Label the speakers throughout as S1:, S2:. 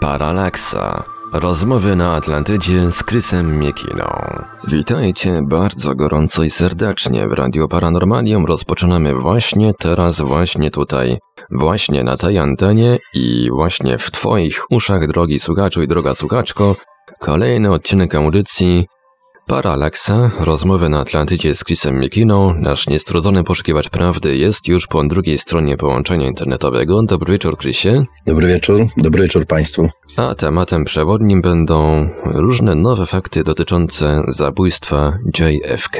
S1: Paralaksa. Rozmowy na Atlantydzie z Krysem Miekiną. Witajcie bardzo gorąco i serdecznie w Radio Paranormalium. Rozpoczynamy właśnie teraz, właśnie tutaj, właśnie na tej antenie i właśnie w Twoich uszach, drogi słuchaczu i droga słuchaczko, kolejny odcinek audycji Paralaksa, rozmowy na Atlantydzie z Chrisem Mikiną, nasz niestrudzony poszukiwacz prawdy jest już po drugiej stronie połączenia internetowego. Dobry wieczór, Chrisie.
S2: Dobry wieczór, dobry wieczór Państwu.
S1: A tematem przewodnim będą różne nowe fakty dotyczące zabójstwa JFK.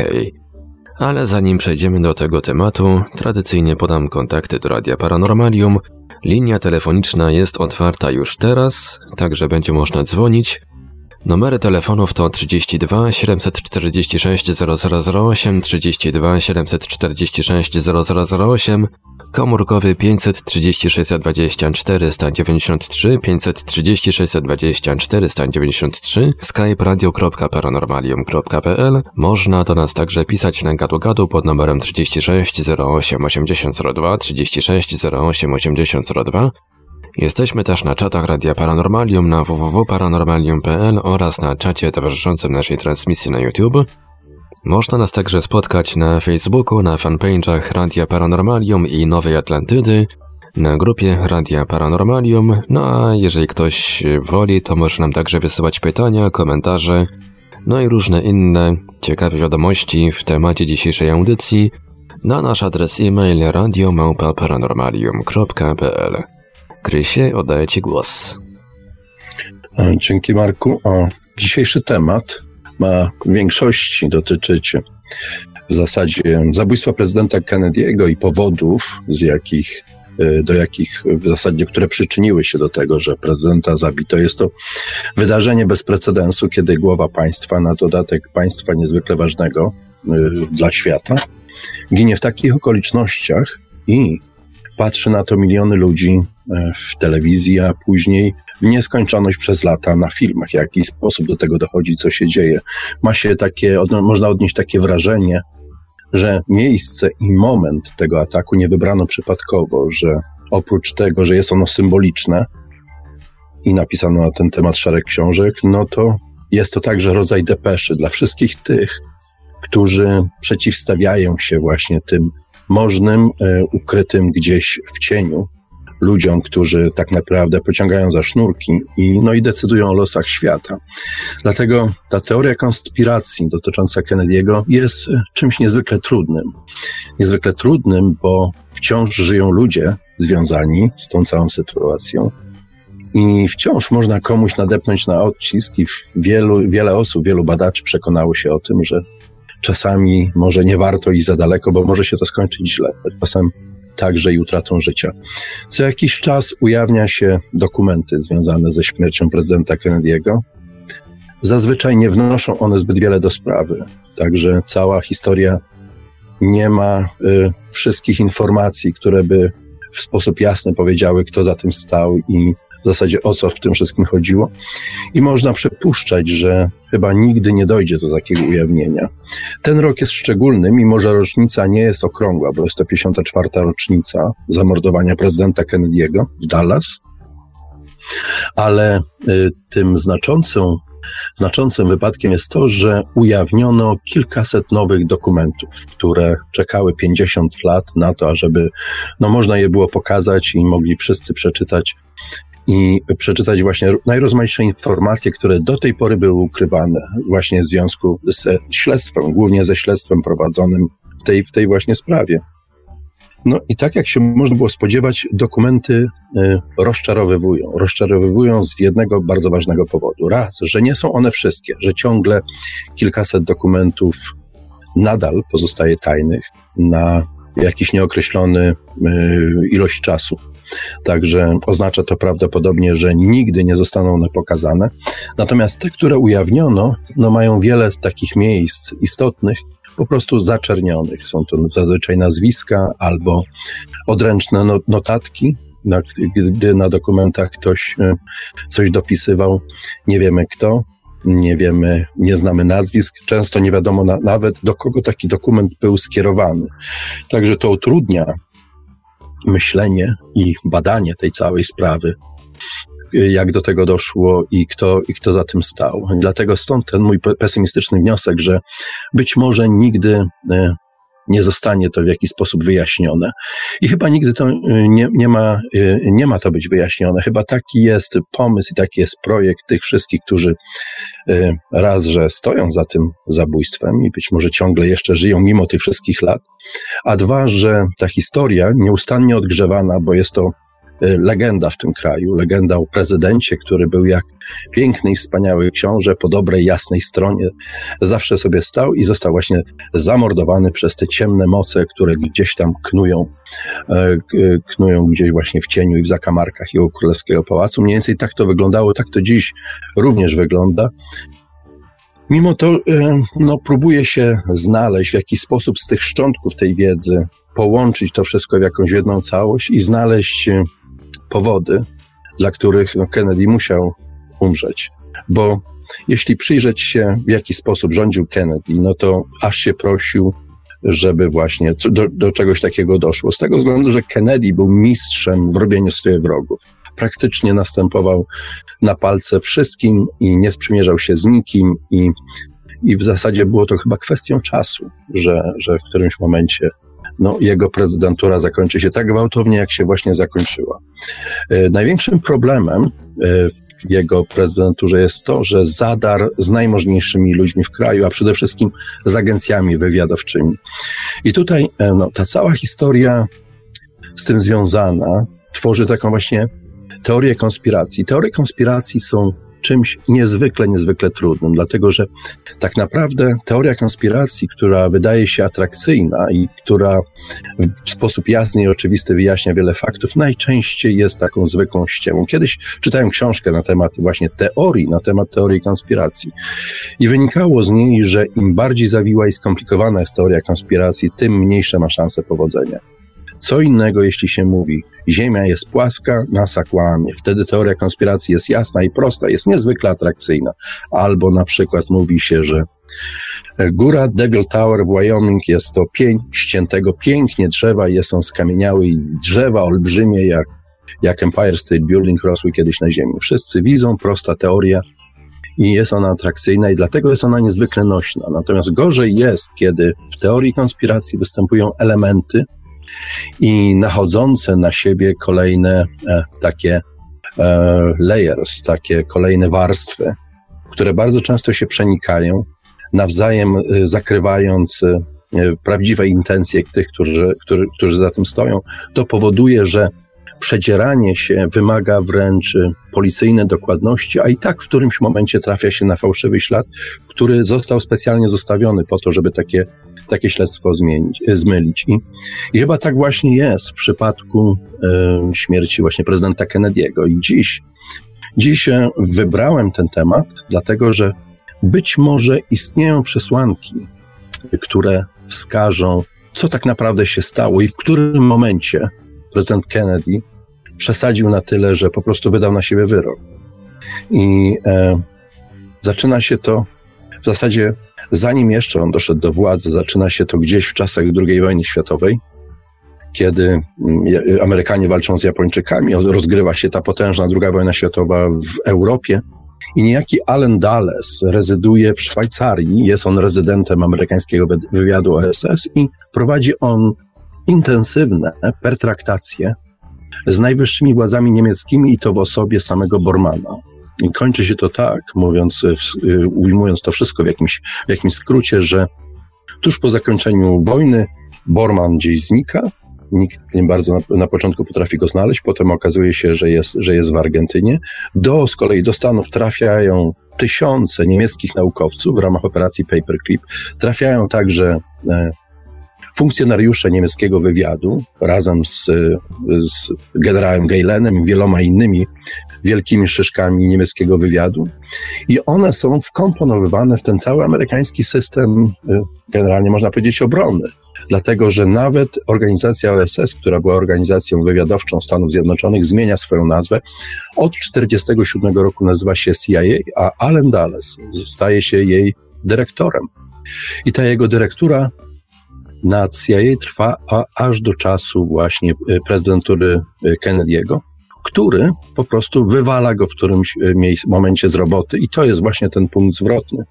S1: Ale zanim przejdziemy do tego tematu, tradycyjnie podam kontakty do Radia Paranormalium. Linia telefoniczna jest otwarta już teraz, także będzie można dzwonić Numery telefonów to 32 746 0008, 32 746 0008, komórkowy 536 24 193, 536 24 193, skype radio.paranormalium.pl. Można do nas także pisać na gadu-gadu pod numerem 36 08 8002, 36 08 8002, Jesteśmy też na czatach Radia Paranormalium na www.paranormalium.pl oraz na czacie towarzyszącym naszej transmisji na YouTube. Można nas także spotkać na Facebooku, na fanpage'ach Radia Paranormalium i Nowej Atlantydy, na grupie Radia Paranormalium, no a jeżeli ktoś woli, to może nam także wysyłać pytania, komentarze, no i różne inne ciekawe wiadomości w temacie dzisiejszej audycji na nasz adres e-mail radiomałpa-paranormalium.pl. Krysie, oddaję Ci głos.
S2: E, dzięki Marku. O, dzisiejszy temat ma w większości dotyczyć w zasadzie zabójstwa prezydenta Kennedy'ego i powodów, z jakich, e, do jakich w zasadzie, które przyczyniły się do tego, że prezydenta zabito. Jest to wydarzenie bez precedensu, kiedy głowa państwa, na dodatek państwa niezwykle ważnego e, dla świata, ginie w takich okolicznościach i patrzy na to miliony ludzi e, w telewizji, a później w nieskończoność przez lata na filmach, w jaki sposób do tego dochodzi, co się dzieje. Ma się takie, można odnieść takie wrażenie, że miejsce i moment tego ataku nie wybrano przypadkowo, że oprócz tego, że jest ono symboliczne i napisano na ten temat szereg książek, no to jest to także rodzaj depeszy dla wszystkich tych, którzy przeciwstawiają się właśnie tym możnym, e, ukrytym gdzieś w cieniu ludziom, którzy tak naprawdę pociągają za sznurki i, no i decydują o losach świata. Dlatego ta teoria konspiracji dotycząca Kennedy'ego jest czymś niezwykle trudnym. Niezwykle trudnym, bo wciąż żyją ludzie związani z tą całą sytuacją. I wciąż można komuś nadepnąć na odcisk, i wielu, wiele osób, wielu badaczy przekonało się o tym, że czasami może nie warto iść za daleko, bo może się to skończyć źle. Czasem także i utratą życia. Co jakiś czas ujawnia się dokumenty związane ze śmiercią prezydenta Kennedy'ego. Zazwyczaj nie wnoszą one zbyt wiele do sprawy, także cała historia nie ma y, wszystkich informacji, które by w sposób jasny powiedziały, kto za tym stał i w zasadzie o co w tym wszystkim chodziło. I można przypuszczać, że chyba nigdy nie dojdzie do takiego ujawnienia. Ten rok jest szczególny, mimo że rocznica nie jest okrągła, bo jest to 54. rocznica zamordowania prezydenta Kennedy'ego w Dallas. Ale y, tym znaczącym, wypadkiem jest to, że ujawniono kilkaset nowych dokumentów, które czekały 50 lat na to, ażeby no, można je było pokazać i mogli wszyscy przeczytać i przeczytać właśnie najrozmaitsze informacje, które do tej pory były ukrywane właśnie w związku z śledztwem, głównie ze śledztwem prowadzonym w tej, w tej właśnie sprawie. No i tak jak się można było spodziewać, dokumenty y, rozczarowywują. Rozczarowywują z jednego bardzo ważnego powodu. Raz, że nie są one wszystkie, że ciągle kilkaset dokumentów nadal pozostaje tajnych na jakiś nieokreślony y, ilość czasu. Także oznacza to prawdopodobnie, że nigdy nie zostaną one pokazane. Natomiast te, które ujawniono, no mają wiele takich miejsc istotnych, po prostu zaczernionych. Są to zazwyczaj nazwiska albo odręczne no, notatki, na, gdy na dokumentach ktoś e, coś dopisywał, nie wiemy kto, nie wiemy, nie znamy nazwisk, często nie wiadomo na, nawet do kogo taki dokument był skierowany. Także to utrudnia myślenie i badanie tej całej sprawy. jak do tego doszło i kto, i kto za tym stał. Dlatego stąd ten mój pesymistyczny wniosek, że być może nigdy nie zostanie to w jakiś sposób wyjaśnione. I chyba nigdy to nie, nie, ma, nie ma to być wyjaśnione. Chyba taki jest pomysł i taki jest projekt tych wszystkich, którzy raz, że stoją za tym zabójstwem i być może ciągle jeszcze żyją mimo tych wszystkich lat, a dwa, że ta historia nieustannie odgrzewana, bo jest to Y, legenda w tym kraju, legenda o prezydencie, który był jak piękny i wspaniały książę po dobrej, jasnej stronie, zawsze sobie stał i został właśnie zamordowany przez te ciemne moce, które gdzieś tam knują, e, knują gdzieś właśnie w cieniu i w zakamarkach jego królewskiego pałacu. Mniej więcej tak to wyglądało, tak to dziś również wygląda. Mimo to e, no, próbuje się znaleźć w jakiś sposób z tych szczątków tej wiedzy, połączyć to wszystko w jakąś jedną całość i znaleźć e, powody, dla których no, Kennedy musiał umrzeć. Bo jeśli przyjrzeć się, w jaki sposób rządził Kennedy, no to aż się prosił, żeby właśnie do, do czegoś takiego doszło. Z tego względu, że Kennedy był mistrzem w robieniu sobie wrogów. Praktycznie następował na palce wszystkim i nie sprzymierzał się z nikim i, i w zasadzie było to chyba kwestią czasu, że, że w którymś momencie no, jego prezydentura zakończy się tak gwałtownie, jak się właśnie zakończyła. E, największym problemem e, w jego prezydenturze jest to, że zadar z najmożniejszymi ludźmi w kraju, a przede wszystkim z agencjami wywiadowczymi. I tutaj e, no, ta cała historia z tym związana tworzy taką właśnie teorię konspiracji. Teorie konspiracji są czymś niezwykle, niezwykle trudnym, dlatego że tak naprawdę teoria konspiracji, która wydaje się atrakcyjna i która w sposób jasny i oczywisty wyjaśnia wiele faktów, najczęściej jest taką zwykłą ściemą. Kiedyś czytałem książkę na temat właśnie teorii, na temat teorii konspiracji i wynikało z niej, że im bardziej zawiła i skomplikowana jest teoria konspiracji, tym mniejsze ma szanse powodzenia. Co innego, jeśli się mówi, Ziemia jest płaska, NASA kłamie. Wtedy teoria konspiracji jest jasna i prosta, jest niezwykle atrakcyjna. Albo na przykład mówi się, że góra Devil Tower w Wyoming jest to pień ściętego pięknie drzewa, jest on skamieniały i drzewa olbrzymie jak, jak Empire State Building rosły kiedyś na Ziemi. Wszyscy widzą, prosta teoria, i jest ona atrakcyjna i dlatego jest ona niezwykle nośna. Natomiast gorzej jest, kiedy w teorii konspiracji występują elementy, i nachodzące na siebie kolejne e, takie e, layers, takie kolejne warstwy, które bardzo często się przenikają, nawzajem e, zakrywając prawdziwe intencje tych, którzy, którzy, którzy za tym stoją, to powoduje, że przedzieranie się wymaga wręcz policyjnej dokładności, a i tak w którymś momencie trafia się na fałszywy ślad, który został specjalnie zostawiony po to, żeby takie, takie śledztwo zmienić, zmylić. I, I chyba tak właśnie jest w przypadku y, śmierci właśnie prezydenta Kennedy'ego. I dziś, dziś wybrałem ten temat, dlatego że być może istnieją przesłanki, które wskażą, co tak naprawdę się stało i w którym momencie prezydent Kennedy przesadził na tyle, że po prostu wydał na siebie wyrok. I e, zaczyna się to w zasadzie, zanim jeszcze on doszedł do władzy, zaczyna się to gdzieś w czasach II wojny światowej, kiedy mm, Amerykanie walczą z Japończykami, rozgrywa się ta potężna II wojna światowa w Europie. I niejaki Allen Dulles rezyduje w Szwajcarii, jest on rezydentem amerykańskiego wywiadu OSS i prowadzi on intensywne pertraktacje z najwyższymi władzami niemieckimi i to w osobie samego Bormana. I kończy się to tak, mówiąc, y, ujmując to wszystko w jakimś, w jakimś skrócie, że tuż po zakończeniu wojny Borman gdzieś znika, nikt nie bardzo na, na, początku potrafi go znaleźć, potem okazuje się, że jest, że jest w Argentynie. Do, z kolei do Stanów trafiają tysiące niemieckich naukowców w ramach operacji Paperclip. Trafiają także e, funkcjonariusze niemieckiego wywiadu razem z, z generałem Geilenem i wieloma innymi wielkimi szyszkami niemieckiego wywiadu. I one są wkomponowywane w ten cały amerykański system, y, generalnie można powiedzieć, obronny. Dlatego, że nawet organizacja OSS, która była organizacją wywiadowczą Stanów Zjednoczonych, zmienia swoją nazwę. Od 1947 roku nazywa się CIA, a Allen Dulles staje się jej dyrektorem. I ta jego dyrektura nad CIA trwa a, aż do czasu właśnie y, prezydentury y, Kennedy'ego. który po prostu wywala go w którymś momencie z roboty i to jest właśnie ten punkt zwrotny.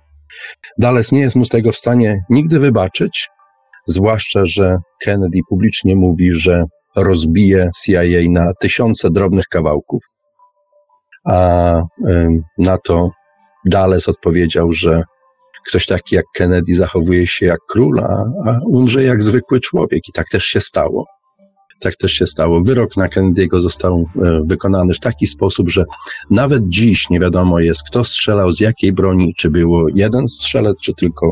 S2: Dales nie jest mu tego w stanie nigdy wybaczyć, zwłaszcza, że Kennedy publicznie mówi, że rozbije CIA na tysiące drobnych kawałków, a na to Dales odpowiedział, że ktoś taki jak Kennedy zachowuje się jak król, a, a umrze jak zwykły człowiek. I tak też się stało. Tak też się stało. Wyrok na Kennedy'ego został e, wykonany w taki sposób, że nawet dziś nie wiadomo jest, kto strzelał z jakiej broni, czy było jeden strzelec, czy tylko,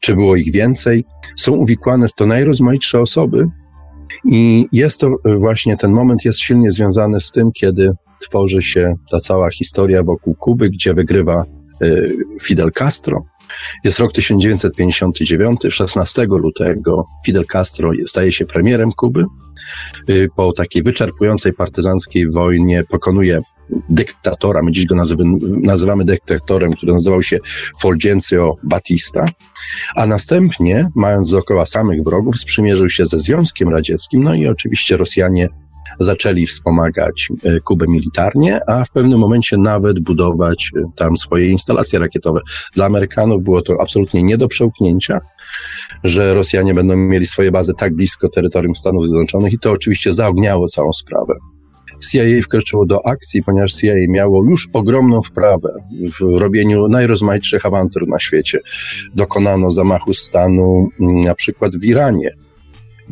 S2: czy było ich więcej. Są uwikłane w to najrozmaitsze osoby i jest to e, właśnie, ten moment jest silnie związany z tym, kiedy tworzy się ta cała historia wokół Kuby, gdzie wygrywa e, Fidel Castro, jest rok 1959, 16 lutego Fidel Castro staje się premierem Kuby. Y, po takiej wyczerpującej partyzanckiej wojnie pokonuje dyktatora, my dziś go nazywamy, nazywamy dyktatorem, który nazywał się Fulgencio Batista, a następnie, mając dookoła samych wrogów, sprzymierzył się ze Związkiem Radzieckim, no i oczywiście Rosjanie zaczęli wspomagać e, Kubę militarnie, a w pewnym momencie nawet budować e, tam swoje instalacje rakietowe. Dla Amerykanów było to absolutnie nie do przełknięcia, że Rosjanie będą mieli swoje bazy tak blisko terytorium Stanów Zjednoczonych i to oczywiście zaogniało całą sprawę. CIA wkroczyło do akcji, ponieważ CIA miało już ogromną wprawę w robieniu najrozmaitszych awantur na świecie. Dokonano zamachu stanu mm, na przykład w Iranie,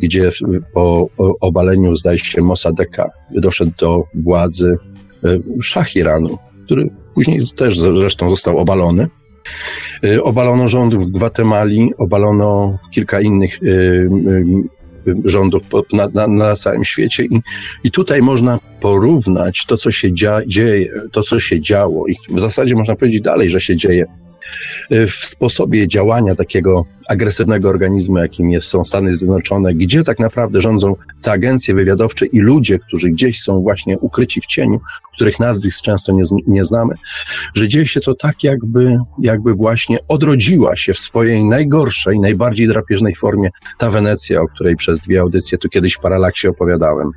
S2: gdzie po obaleniu, zdaje się, Mossadeka doszedł do władzy e, szach Iranu, który później też zresztą został obalony. E, obalono rząd w Gwatemali, obalono kilka innych e, rządów na, na, na całym świecie I, i tutaj można porównać to, co się dzia, dzieje, to, co się działo i w zasadzie można powiedzieć dalej, że się dzieje w sposobie działania takiego agresywnego organizmu, jakim jest, są Stany Zjednoczone, gdzie tak naprawdę rządzą te agencje wywiadowcze i ludzie, którzy gdzieś są właśnie ukryci w cieniu, których nazwisk często nie, nie znamy, że dzieje się to tak, jakby, jakby właśnie odrodziła się w swojej najgorszej, najbardziej drapieżnej formie ta Wenecja, o której przez dwie audycje tu kiedyś w Paralaksie opowiadałem.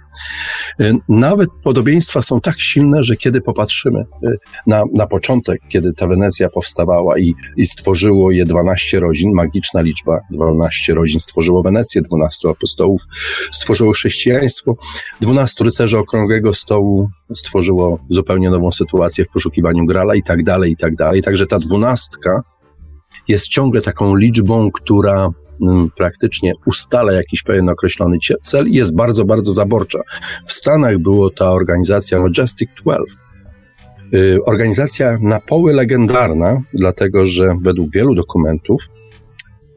S2: Y, nawet podobieństwa są tak silne, że kiedy popatrzymy y, na, na początek, kiedy ta Wenecja powstawała i, i stworzyło je 12 rodzin, magiczna liczba, 12 rodzin stworzyło Wenecję, 12 apostołów stworzyło chrześcijaństwo, 12 rycerzy Okrągłego Stołu stworzyło zupełnie nową sytuację w poszukiwaniu Grala i tak dalej, i tak dalej. Także ta dwunastka jest ciągle taką liczbą, która mm, praktycznie ustala jakiś pewien określony cel i jest bardzo, bardzo zaborcza. W Stanach było ta organizacja Majestic 12, y, Organizacja na poły legendarna, dlatego że według wielu dokumentów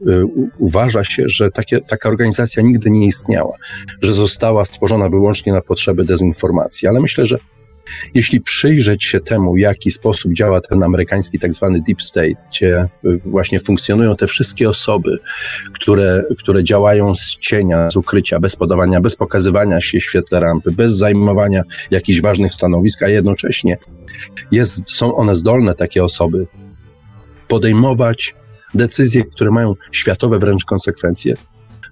S2: Y, uważa się, że takie, taka organizacja nigdy nie istniała, że została stworzona wyłącznie na potrzeby dezinformacji. Ale myślę, że jeśli przyjrzeć się temu, w jaki sposób działa ten amerykański tak zwany deep state, gdzie właśnie funkcjonują te wszystkie osoby, które, które działają z cienia, z ukrycia, bez podawania, bez pokazywania się w świetle rampy, bez zajmowania jakichś ważnych stanowisk, a jednocześnie jest, są one zdolne, takie osoby, podejmować decyzje, które mają światowe wręcz konsekwencje,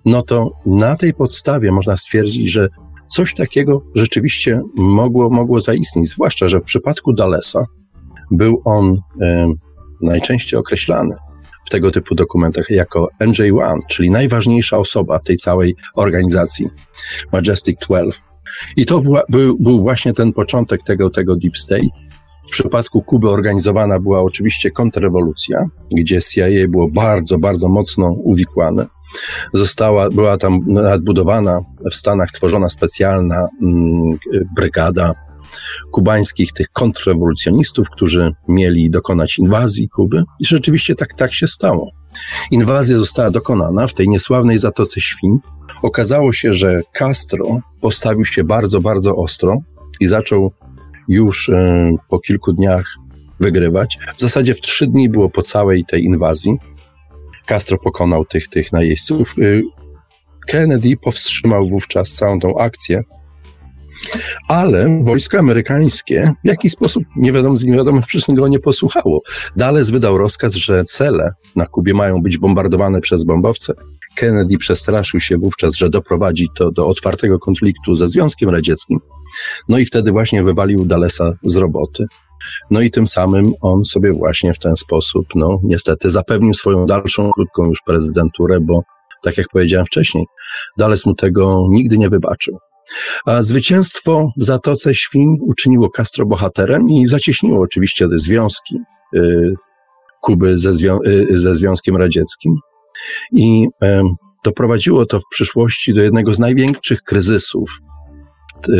S2: no to na tej podstawie można stwierdzić, że coś takiego rzeczywiście mogło, mogło zaistnieć. Zwłaszcza, że w przypadku Dalesa był on e, najczęściej określany w tego typu dokumentach jako NJ1, czyli najważniejsza osoba tej całej organizacji Majestic 12. I to był, był właśnie ten początek tego, tego Deep State, w przypadku Kuby organizowana była oczywiście kontrrewolucja, gdzie CIA było bardzo, bardzo mocno uwikłane. Została, była tam nadbudowana w Stanach tworzona specjalna mm, brygada kubańskich tych kontrrewolucjonistów, którzy mieli dokonać inwazji Kuby. I rzeczywiście tak, tak się stało. Inwazja została dokonana w tej niesławnej Zatoce Świn. Okazało się, że Castro postawił się bardzo, bardzo ostro i zaczął już e, po kilku dniach wygrywać. W zasadzie w trzy dni było po całej tej inwazji. Castro pokonał tych, tych najeźdźców. E, Kennedy powstrzymał wówczas całą tą akcję, ale wojsko amerykańskie w jakiś sposób, nie wiadomo, z niewiadomych przyczyn go nie posłuchało. Dales wydał rozkaz, że cele na Kubie mają być bombardowane przez bombowce Kennedy przestraszył się wówczas, że doprowadzi to do otwartego konfliktu ze Związkiem Radzieckim. No i wtedy właśnie wywalił Dalesa z roboty. No i tym samym on sobie właśnie w ten sposób, no niestety, zapewnił swoją dalszą, krótką już prezydenturę, bo tak jak powiedziałem wcześniej, Dales mu tego nigdy nie wybaczył. A zwycięstwo w Zatoce Świń uczyniło Castro bohaterem i zacieśniło oczywiście te związki y, Kuby ze, zwią y, ze Związkiem Radzieckim. I doprowadziło to w przyszłości do jednego z największych kryzysów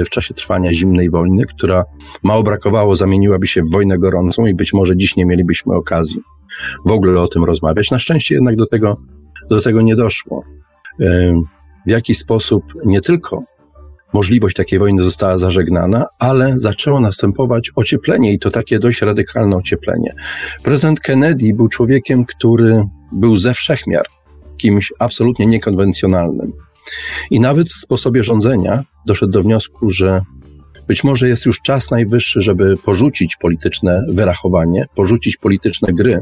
S2: w czasie trwania zimnej wojny, która mało brakowało, zamieniłaby się w wojnę gorącą i być może dziś nie mielibyśmy okazji w ogóle o tym rozmawiać. Na szczęście jednak do tego, do tego nie doszło. W jaki sposób nie tylko możliwość takiej wojny została zażegnana, ale zaczęło następować ocieplenie i to takie dość radykalne ocieplenie. Prezydent Kennedy był człowiekiem, który był ze wszechmiar kimś absolutnie niekonwencjonalnym. I nawet w sposobie rządzenia doszedł do wniosku, że być może jest już czas najwyższy, żeby porzucić polityczne wyrachowanie, porzucić polityczne gry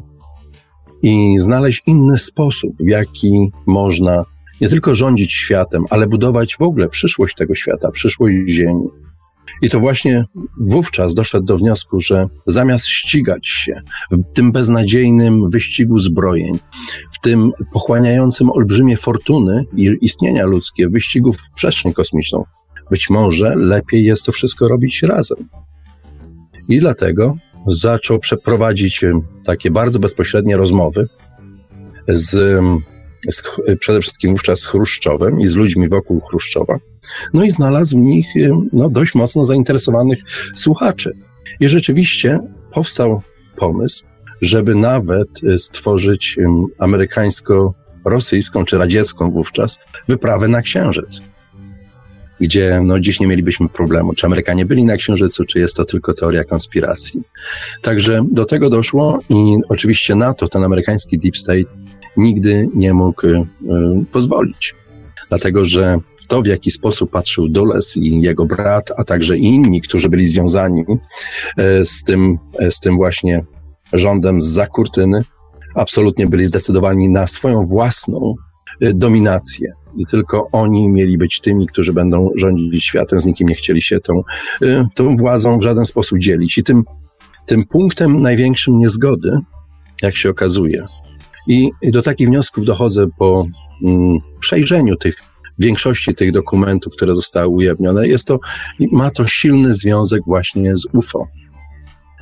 S2: i znaleźć inny sposób, w jaki można nie tylko rządzić światem, ale budować w ogóle przyszłość tego świata, przyszłość Ziemi. I to właśnie wówczas doszedł do wniosku, że zamiast ścigać się w tym beznadziejnym wyścigu zbrojeń, w tym pochłaniającym olbrzymie fortuny i istnienia ludzkie, wyścigu w przestrzeń kosmiczną, być może lepiej jest to wszystko robić razem. I dlatego zaczął przeprowadzić takie bardzo bezpośrednie rozmowy z z, przede wszystkim wówczas z Chruszczowem i z ludźmi wokół Chruszczowa. No i znalazł w nich no, dość mocno zainteresowanych słuchaczy. I rzeczywiście powstał pomysł, żeby nawet y, stworzyć amerykańsko-rosyjską czy radziecką wówczas wyprawę na Księżyc gdzie no, dziś nie mielibyśmy problemu, czy Amerykanie byli na Księżycu, czy jest to tylko teoria konspiracji. Także do tego doszło i oczywiście NATO, ten amerykański Deep State, nigdy nie mógł y, pozwolić. Dlatego, że to, w jaki sposób patrzył Dulles i jego brat, a także inni, którzy byli związani y, z tym, y, z tym właśnie rządem z kurtyny, absolutnie byli zdecydowani na swoją własną dominację. I tylko oni mieli być tymi, którzy będą rządzić światem, z nikim nie chcieli się tą, tą władzą w żaden sposób dzielić. I tym, tym punktem największym niezgody, jak się okazuje, i do takich wniosków dochodzę po mm, przejrzeniu tych większości tych dokumentów, które zostały ujawnione. Jest to, ma to silny związek właśnie z UFO.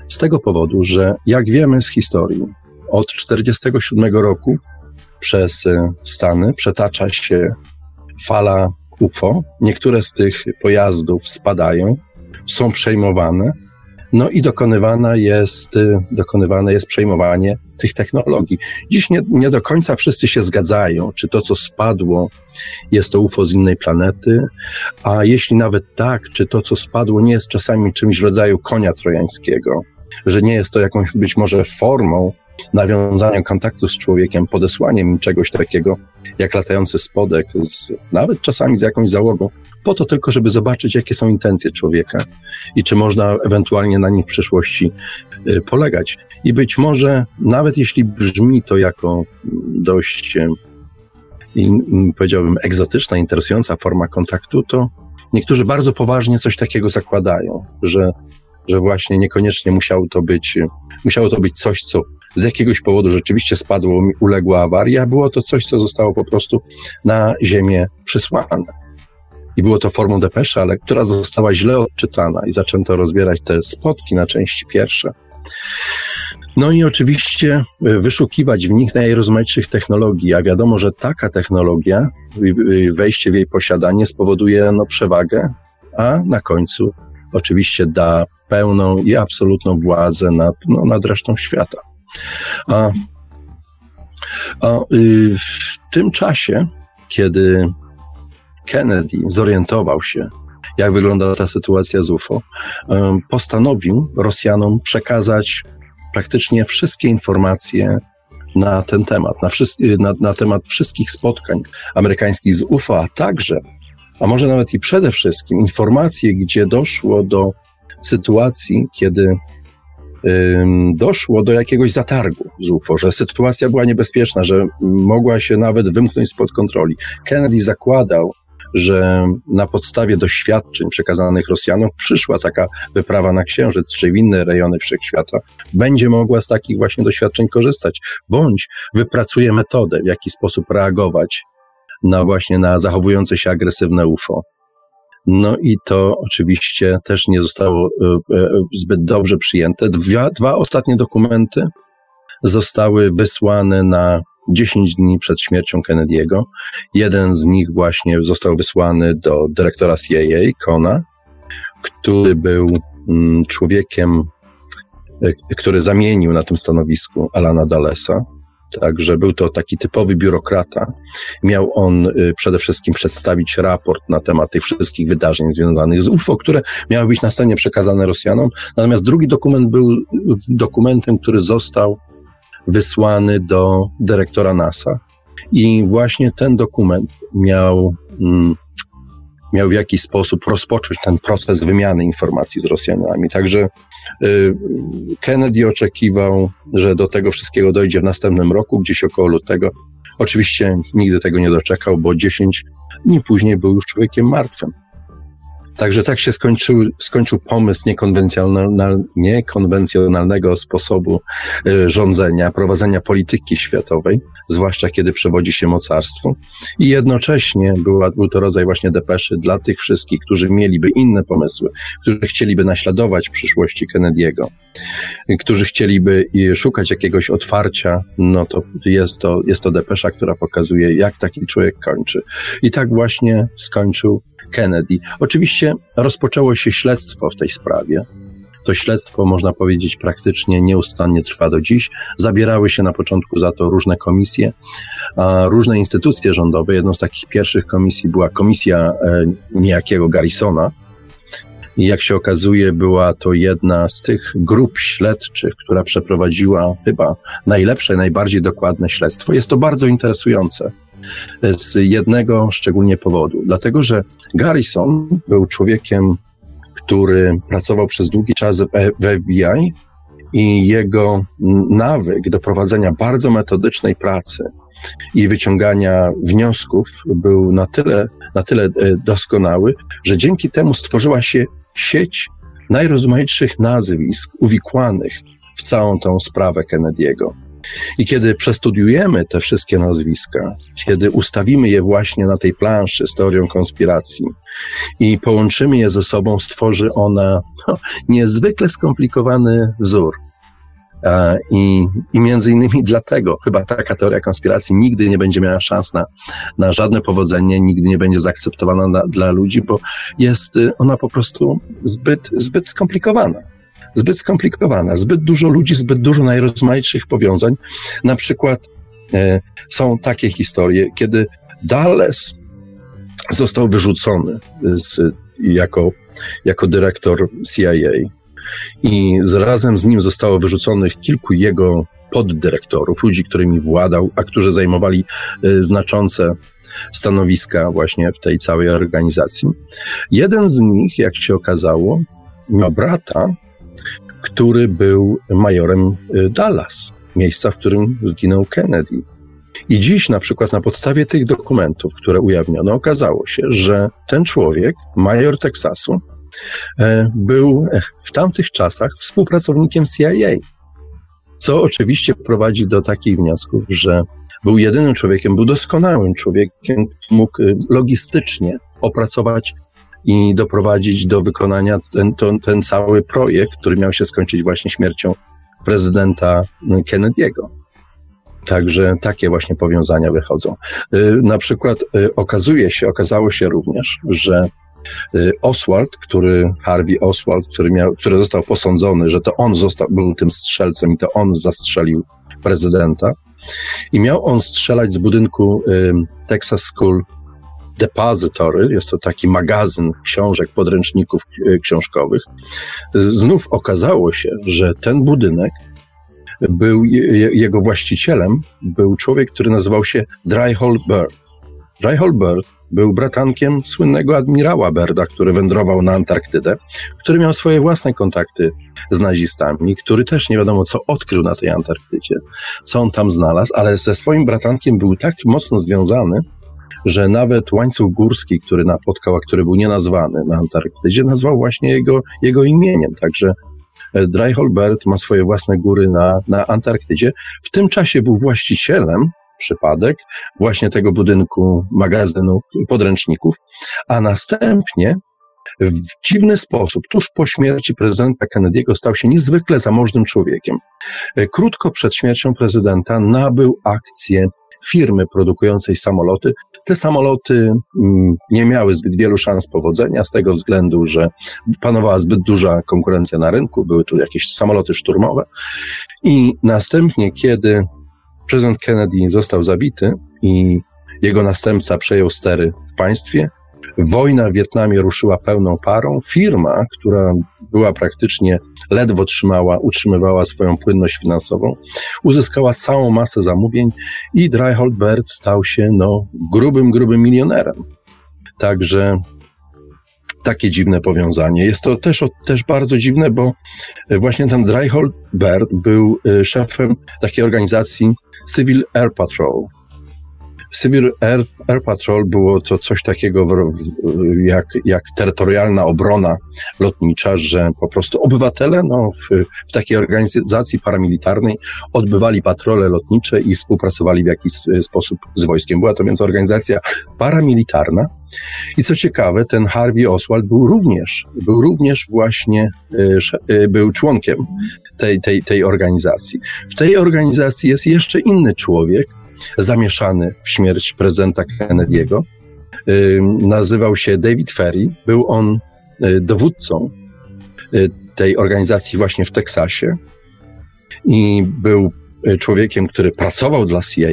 S2: Z tego powodu, że jak wiemy z historii, od 1947 roku przez e, Stany przetacza się fala UFO. Niektóre z tych pojazdów spadają, są przejmowane, no i dokonywana jest, y, dokonywane jest przejmowanie tych technologii. Dziś nie, nie do końca wszyscy się zgadzają, czy to, co spadło, jest to UFO z innej planety, a jeśli nawet tak, czy to, co spadło, nie jest czasami czymś w rodzaju konia trojańskiego, że nie jest to jakąś być może formą nawiązania kontaktu z człowiekiem, podesłaniem czegoś takiego, jak latający spodek, z, nawet czasami z jakąś załogą, po to tylko, żeby zobaczyć, jakie są intencje człowieka i czy można ewentualnie na nich w przyszłości y, polegać. I być może, nawet jeśli brzmi to jako dość, y, powiedziałbym, egzotyczna, interesująca forma kontaktu, to niektórzy bardzo poważnie coś takiego zakładają, że, że właśnie niekoniecznie musiało to być, musiało to być coś, co z jakiegoś powodu rzeczywiście spadło, uległa awaria, było to coś, co zostało po prostu na Ziemię przysłane. I było to formą depeszy, ale która została źle odczytana i zaczęto rozbierać te spotki na części pierwsze. No i oczywiście e, wyszukiwać w nich najrozmaitszych technologii, a wiadomo, że taka technologia, wejście w jej posiadanie spowoduje no, przewagę, a na końcu oczywiście da pełną i absolutną władzę nad, no, nad resztą świata. A, a y, w tym czasie, kiedy Kennedy zorientował się, jak wygląda ta sytuacja z UFO, postanowił Rosjanom przekazać praktycznie wszystkie informacje na ten temat, na, wszyscy, na, na temat wszystkich spotkań amerykańskich z UFO, a także, a może nawet i przede wszystkim, informacje, gdzie doszło do sytuacji, kiedy doszło do jakiegoś zatargu z UFO, że sytuacja była niebezpieczna, że mogła się nawet wymknąć spod kontroli. Kennedy zakładał, że na podstawie doświadczeń przekazanych Rosjanom przyszła taka wyprawa na Księżyc czy w inne rejony wszechświata, będzie mogła z takich właśnie doświadczeń korzystać, bądź wypracuje metodę, w jaki sposób reagować na właśnie na zachowujące się agresywne UFO. No i to oczywiście też nie zostało e, e, zbyt dobrze przyjęte. Dwa, dwa ostatnie dokumenty zostały wysłane na 10 dni przed śmiercią Kennedy'ego. Jeden z nich właśnie został wysłany do dyrektora CIA, Kona, który był mm, człowiekiem, e, który zamienił na tym stanowisku Alana Dalesa. Także był to taki typowy biurokrata. Miał on y, przede wszystkim przedstawić raport na temat tych wszystkich wydarzeń związanych z UFO, które miały być na scenie przekazane Rosjanom. Natomiast drugi dokument był dokumentem, który został wysłany do dyrektora NASA. I właśnie ten dokument miał, mm, miał w jakiś sposób rozpocząć ten proces wymiany informacji z Rosjanami. Także y, Kennedy oczekiwał, że do tego wszystkiego dojdzie w następnym roku, gdzieś około lutego. Oczywiście nigdy tego nie doczekał, bo 10 dni później był już człowiekiem martwym. Także tak się skończył, skończył pomysł niekonwencjonalnego sposobu y, rządzenia, prowadzenia polityki światowej, zwłaszcza kiedy przewodzi się mocarstwu. I jednocześnie była, był to rodzaj właśnie depeszy dla tych wszystkich, którzy mieliby inne pomysły, którzy chcieliby naśladować przyszłości Kennedy'ego, którzy chcieliby szukać jakiegoś otwarcia, no to jest to, jest to depesza, która pokazuje, jak taki człowiek kończy. I tak właśnie skończył Kennedy. Oczywiście rozpoczęło się śledztwo w tej sprawie. To śledztwo, można powiedzieć, praktycznie nieustannie trwa do dziś. Zabierały się na początku za to różne komisje, różne instytucje rządowe. Jedną z takich pierwszych komisji była komisja e, niejakiego Garrisona. I jak się okazuje, była to jedna z tych grup śledczych, która przeprowadziła chyba najlepsze, najbardziej dokładne śledztwo. Jest to bardzo interesujące z jednego szczególnie powodu. Dlatego, że Garrison był człowiekiem, który pracował przez długi czas w FBI i jego nawyk do prowadzenia bardzo metodycznej pracy i wyciągania wniosków był na tyle, na tyle e, doskonały, że dzięki temu stworzyła się sieć najrozmaitszych nazwisk uwikłanych w całą tą sprawę Kennedy'ego. I kiedy przestudiujemy te wszystkie nazwiska, kiedy ustawimy je właśnie na tej planszy z teorią konspiracji i połączymy je ze sobą, stworzy ona no, niezwykle skomplikowany wzór. I, I między innymi dlatego chyba taka teoria konspiracji nigdy nie będzie miała szans na, na żadne powodzenie, nigdy nie będzie zaakceptowana na, dla ludzi, bo jest ona po prostu zbyt, zbyt skomplikowana zbyt skomplikowana, zbyt dużo ludzi, zbyt dużo najrozmaitszych powiązań. Na przykład e, są takie historie, kiedy Dallas został wyrzucony z, jako, jako dyrektor CIA i z, razem z nim zostało wyrzuconych kilku jego poddyrektorów, ludzi, którymi władał, a którzy zajmowali y, znaczące stanowiska właśnie w tej całej organizacji. Jeden z nich, jak się okazało, miał brata, który był majorem y, Dallas, miejsca, w którym zginął Kennedy. I dziś na przykład na podstawie tych dokumentów, które ujawniono, okazało się, że ten człowiek, major Teksasu, e, był w tamtych czasach współpracownikiem CIA. Co oczywiście prowadzi do takich wniosków, że był jedynym człowiekiem, był doskonałym człowiekiem, mógł y, logistycznie opracować i doprowadzić do wykonania ten, ten, ten cały projekt, który miał się skończyć właśnie śmiercią prezydenta Kennedy'ego. Także takie właśnie powiązania wychodzą. Y, na przykład y, okazuje się, okazało się również, że y, Oswald, który, Harvey Oswald, który, miał, który został posądzony, że to on został, był tym strzelcem i to on zastrzelił prezydenta. I miał on strzelać z budynku Texas School Depository, jest to taki magazyn książek, podręczników e, książkowych. Znów okazało się, że ten budynek był, jego właścicielem był człowiek, który nazywał się Dryhold Bird. Dryhold Bird był bratankiem słynnego admirała Berda, który wędrował na Antarktydę, który miał swoje własne kontakty z nazistami, który też nie wiadomo co odkrył na tej Antarktydzie, co on tam znalazł, ale ze swoim bratankiem był tak mocno związany, że nawet łańcuch górski, który napotkał, a który był nienazwany na Antarktydzie, nazwał właśnie jego, jego imieniem. Także e, Dryholbert ma swoje własne góry na, na Antarktydzie. W tym czasie był właścicielem przypadek właśnie tego budynku magazynu podręczników, a następnie w dziwny sposób, tuż po śmierci prezydenta Kennedy'ego, stał się niezwykle zamożnym człowiekiem. E, krótko przed śmiercią prezydenta nabył akcje firmy produkującej samoloty. Te samoloty mm, nie miały zbyt wielu szans powodzenia z tego względu, że panowała zbyt duża konkurencja na rynku, były tu jakieś samoloty szturmowe. I następnie, kiedy prezydent Kennedy został zabity i jego następca przejął stery w państwie, Wojna w Wietnamie ruszyła pełną parą. Firma, która była praktycznie ledwo trzymała, utrzymywała swoją płynność finansową, uzyskała całą masę zamówień i Dryhold Bird stał się no, grubym, grubym milionerem. Także takie dziwne powiązanie. Jest to też, też bardzo dziwne, bo właśnie ten Dryhold Bird był y, szefem takiej organizacji Civil Air Patrol, Civil Air, Air Patrol było to coś takiego jak, jak terytorialna obrona lotnicza, że po prostu obywatele no, w, w takiej organizacji paramilitarnej odbywali patrole lotnicze i współpracowali w jakiś sposób z wojskiem. Była to więc organizacja paramilitarna. I co ciekawe, ten Harvey Oswald był również, był również właśnie, e, e, był członkiem tej, tej, tej organizacji. W tej organizacji jest jeszcze inny człowiek, zamieszany w śmierć prezydenta Kennedy'ego. Nazywał się David Ferry. Był on y, dowódcą y, tej organizacji właśnie w Teksasie i był y, człowiekiem, który pracował dla CIA,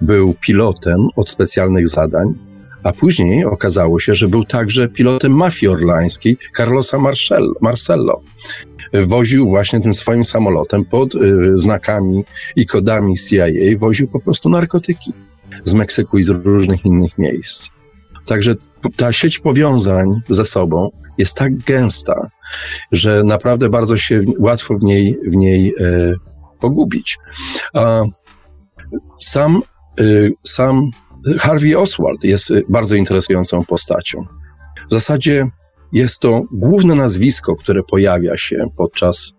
S2: był pilotem od specjalnych zadań, a później okazało się, że był także pilotem mafii orlańskiej Carlosa Marcello woził właśnie tym swoim samolotem pod y, znakami i kodami CIA, woził po prostu narkotyki z Meksyku i z różnych innych miejsc. Także ta sieć powiązań ze sobą jest tak gęsta, że naprawdę bardzo się łatwo w niej, w niej e, pogubić. A sam, e, sam Harvey Oswald jest bardzo interesującą postacią. W zasadzie jest to główne nazwisko, które pojawia się podczas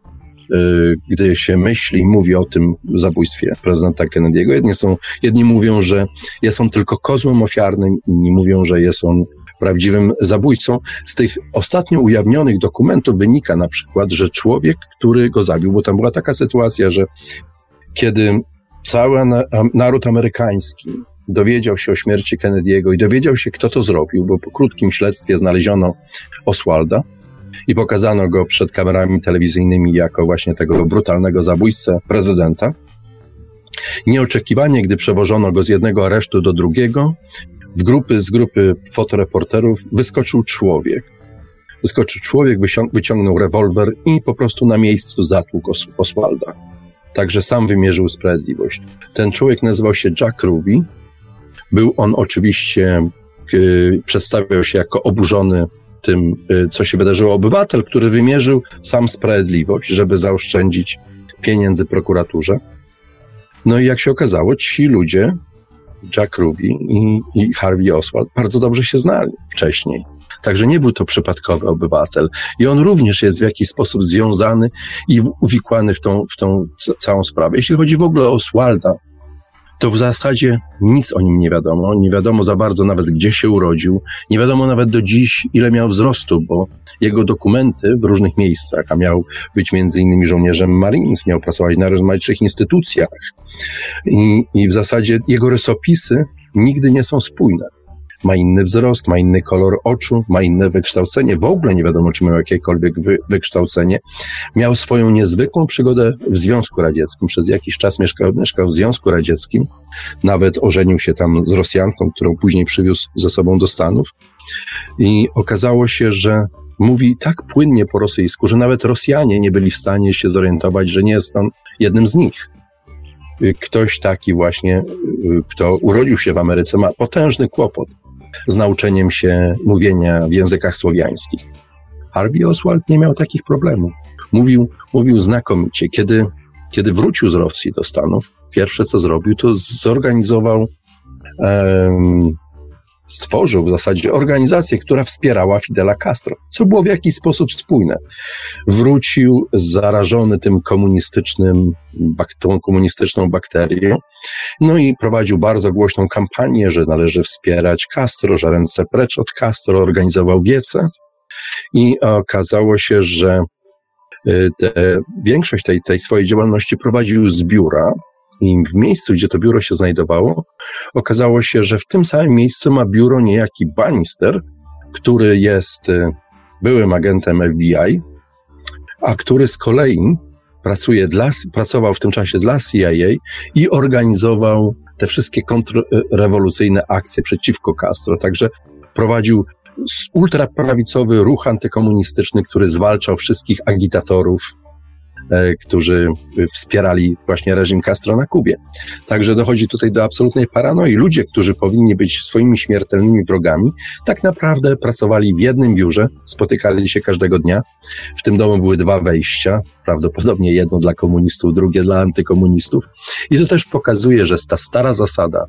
S2: y, gdy się myśli, mówi o tym zabójstwie prezydenta Kennedy'ego. Jedni, są, jedni mówią, że jest on tylko kozłem ofiarnym, inni mówią, że jest on prawdziwym zabójcą. Z tych ostatnio ujawnionych dokumentów wynika na przykład, że człowiek, który go zabił, bo tam była taka sytuacja, że kiedy cały naród amerykański dowiedział się o śmierci Kennedy'ego i dowiedział się, kto to zrobił, bo po krótkim śledztwie znaleziono Oswalda i pokazano go przed kamerami telewizyjnymi jako właśnie tego brutalnego zabójcę prezydenta. Nieoczekiwanie, gdy przewożono go z jednego aresztu do drugiego, w grupy, z grupy fotoreporterów wyskoczył człowiek. Wyskoczył człowiek, wyciągnął rewolwer i po prostu na miejscu zatłukł Oswalda. Także sam wymierzył sprawiedliwość. Ten człowiek nazywał się Jack Ruby był on oczywiście, y, przedstawiał się jako oburzony tym, y, co się wydarzyło, obywatel, który wymierzył sam sprawiedliwość, żeby zaoszczędzić pieniędzy prokuraturze. No i jak się okazało, ci ludzie, Jack Ruby i, i Harvey Oswald, bardzo dobrze się znali wcześniej. Także nie był to przypadkowy obywatel. I on również jest w jakiś sposób związany i uwikłany w tą, w tą całą sprawę. Jeśli chodzi w ogóle o Oswalda, to w zasadzie nic o nim nie wiadomo. Nie wiadomo za bardzo nawet, gdzie się urodził. Nie wiadomo nawet do dziś, ile miał wzrostu, bo jego dokumenty w różnych miejscach, a miał być między innymi żołnierzem Marines, miał pracować na rozmaitych instytucjach. I, I w zasadzie jego rysopisy nigdy nie są spójne ma inny wzrost, ma inny kolor oczu, ma inne wykształcenie. W ogóle nie wiadomo, czy miał jakiekolwiek wy, wykształcenie. Miał swoją niezwykłą przygodę w Związku Radzieckim. Przez jakiś czas mieszkał, mieszkał w Związku Radzieckim. Nawet ożenił się tam z Rosjanką, którą później przywiózł ze sobą do Stanów. I okazało się, że mówi tak płynnie po rosyjsku, że nawet Rosjanie nie byli w stanie się zorientować, że nie jest on jednym z nich ktoś taki właśnie, kto urodził się w Ameryce, ma potężny kłopot z nauczeniem się mówienia w językach słowiańskich. Harvey Oswald nie miał takich problemów. Mówił, mówił znakomicie. Kiedy, kiedy wrócił z Rosji do Stanów, pierwsze co zrobił, to zorganizował um, stworzył w zasadzie organizację, która wspierała Fidela Castro, co było w jakiś sposób spójne. Wrócił zarażony tym komunistycznym, tą komunistyczną bakterią, no i prowadził bardzo głośną kampanię, że należy wspierać Castro, że ręce precz od Castro, organizował wiece i okazało się, że y, te, większość tej, tej swojej działalności prowadził z biura, i w miejscu, gdzie to biuro się znajdowało, okazało się, że w tym samym miejscu ma biuro niejaki Bannister, który jest y, byłym agentem FBI, a który z kolei pracuje dla, pracował w tym czasie dla CIA i organizował te wszystkie kontrrewolucyjne akcje przeciwko Castro. Także prowadził ultraprawicowy ruch antykomunistyczny, który zwalczał wszystkich agitatorów którzy wspierali właśnie reżim Castro na Kubie. Także dochodzi tutaj do absolutnej paranoi. Ludzie, którzy powinni być swoimi śmiertelnymi wrogami, tak naprawdę pracowali w jednym biurze, spotykali się każdego dnia. W tym domu były dwa wejścia, prawdopodobnie jedno dla komunistów, drugie dla antykomunistów. I to też pokazuje, że ta stara zasada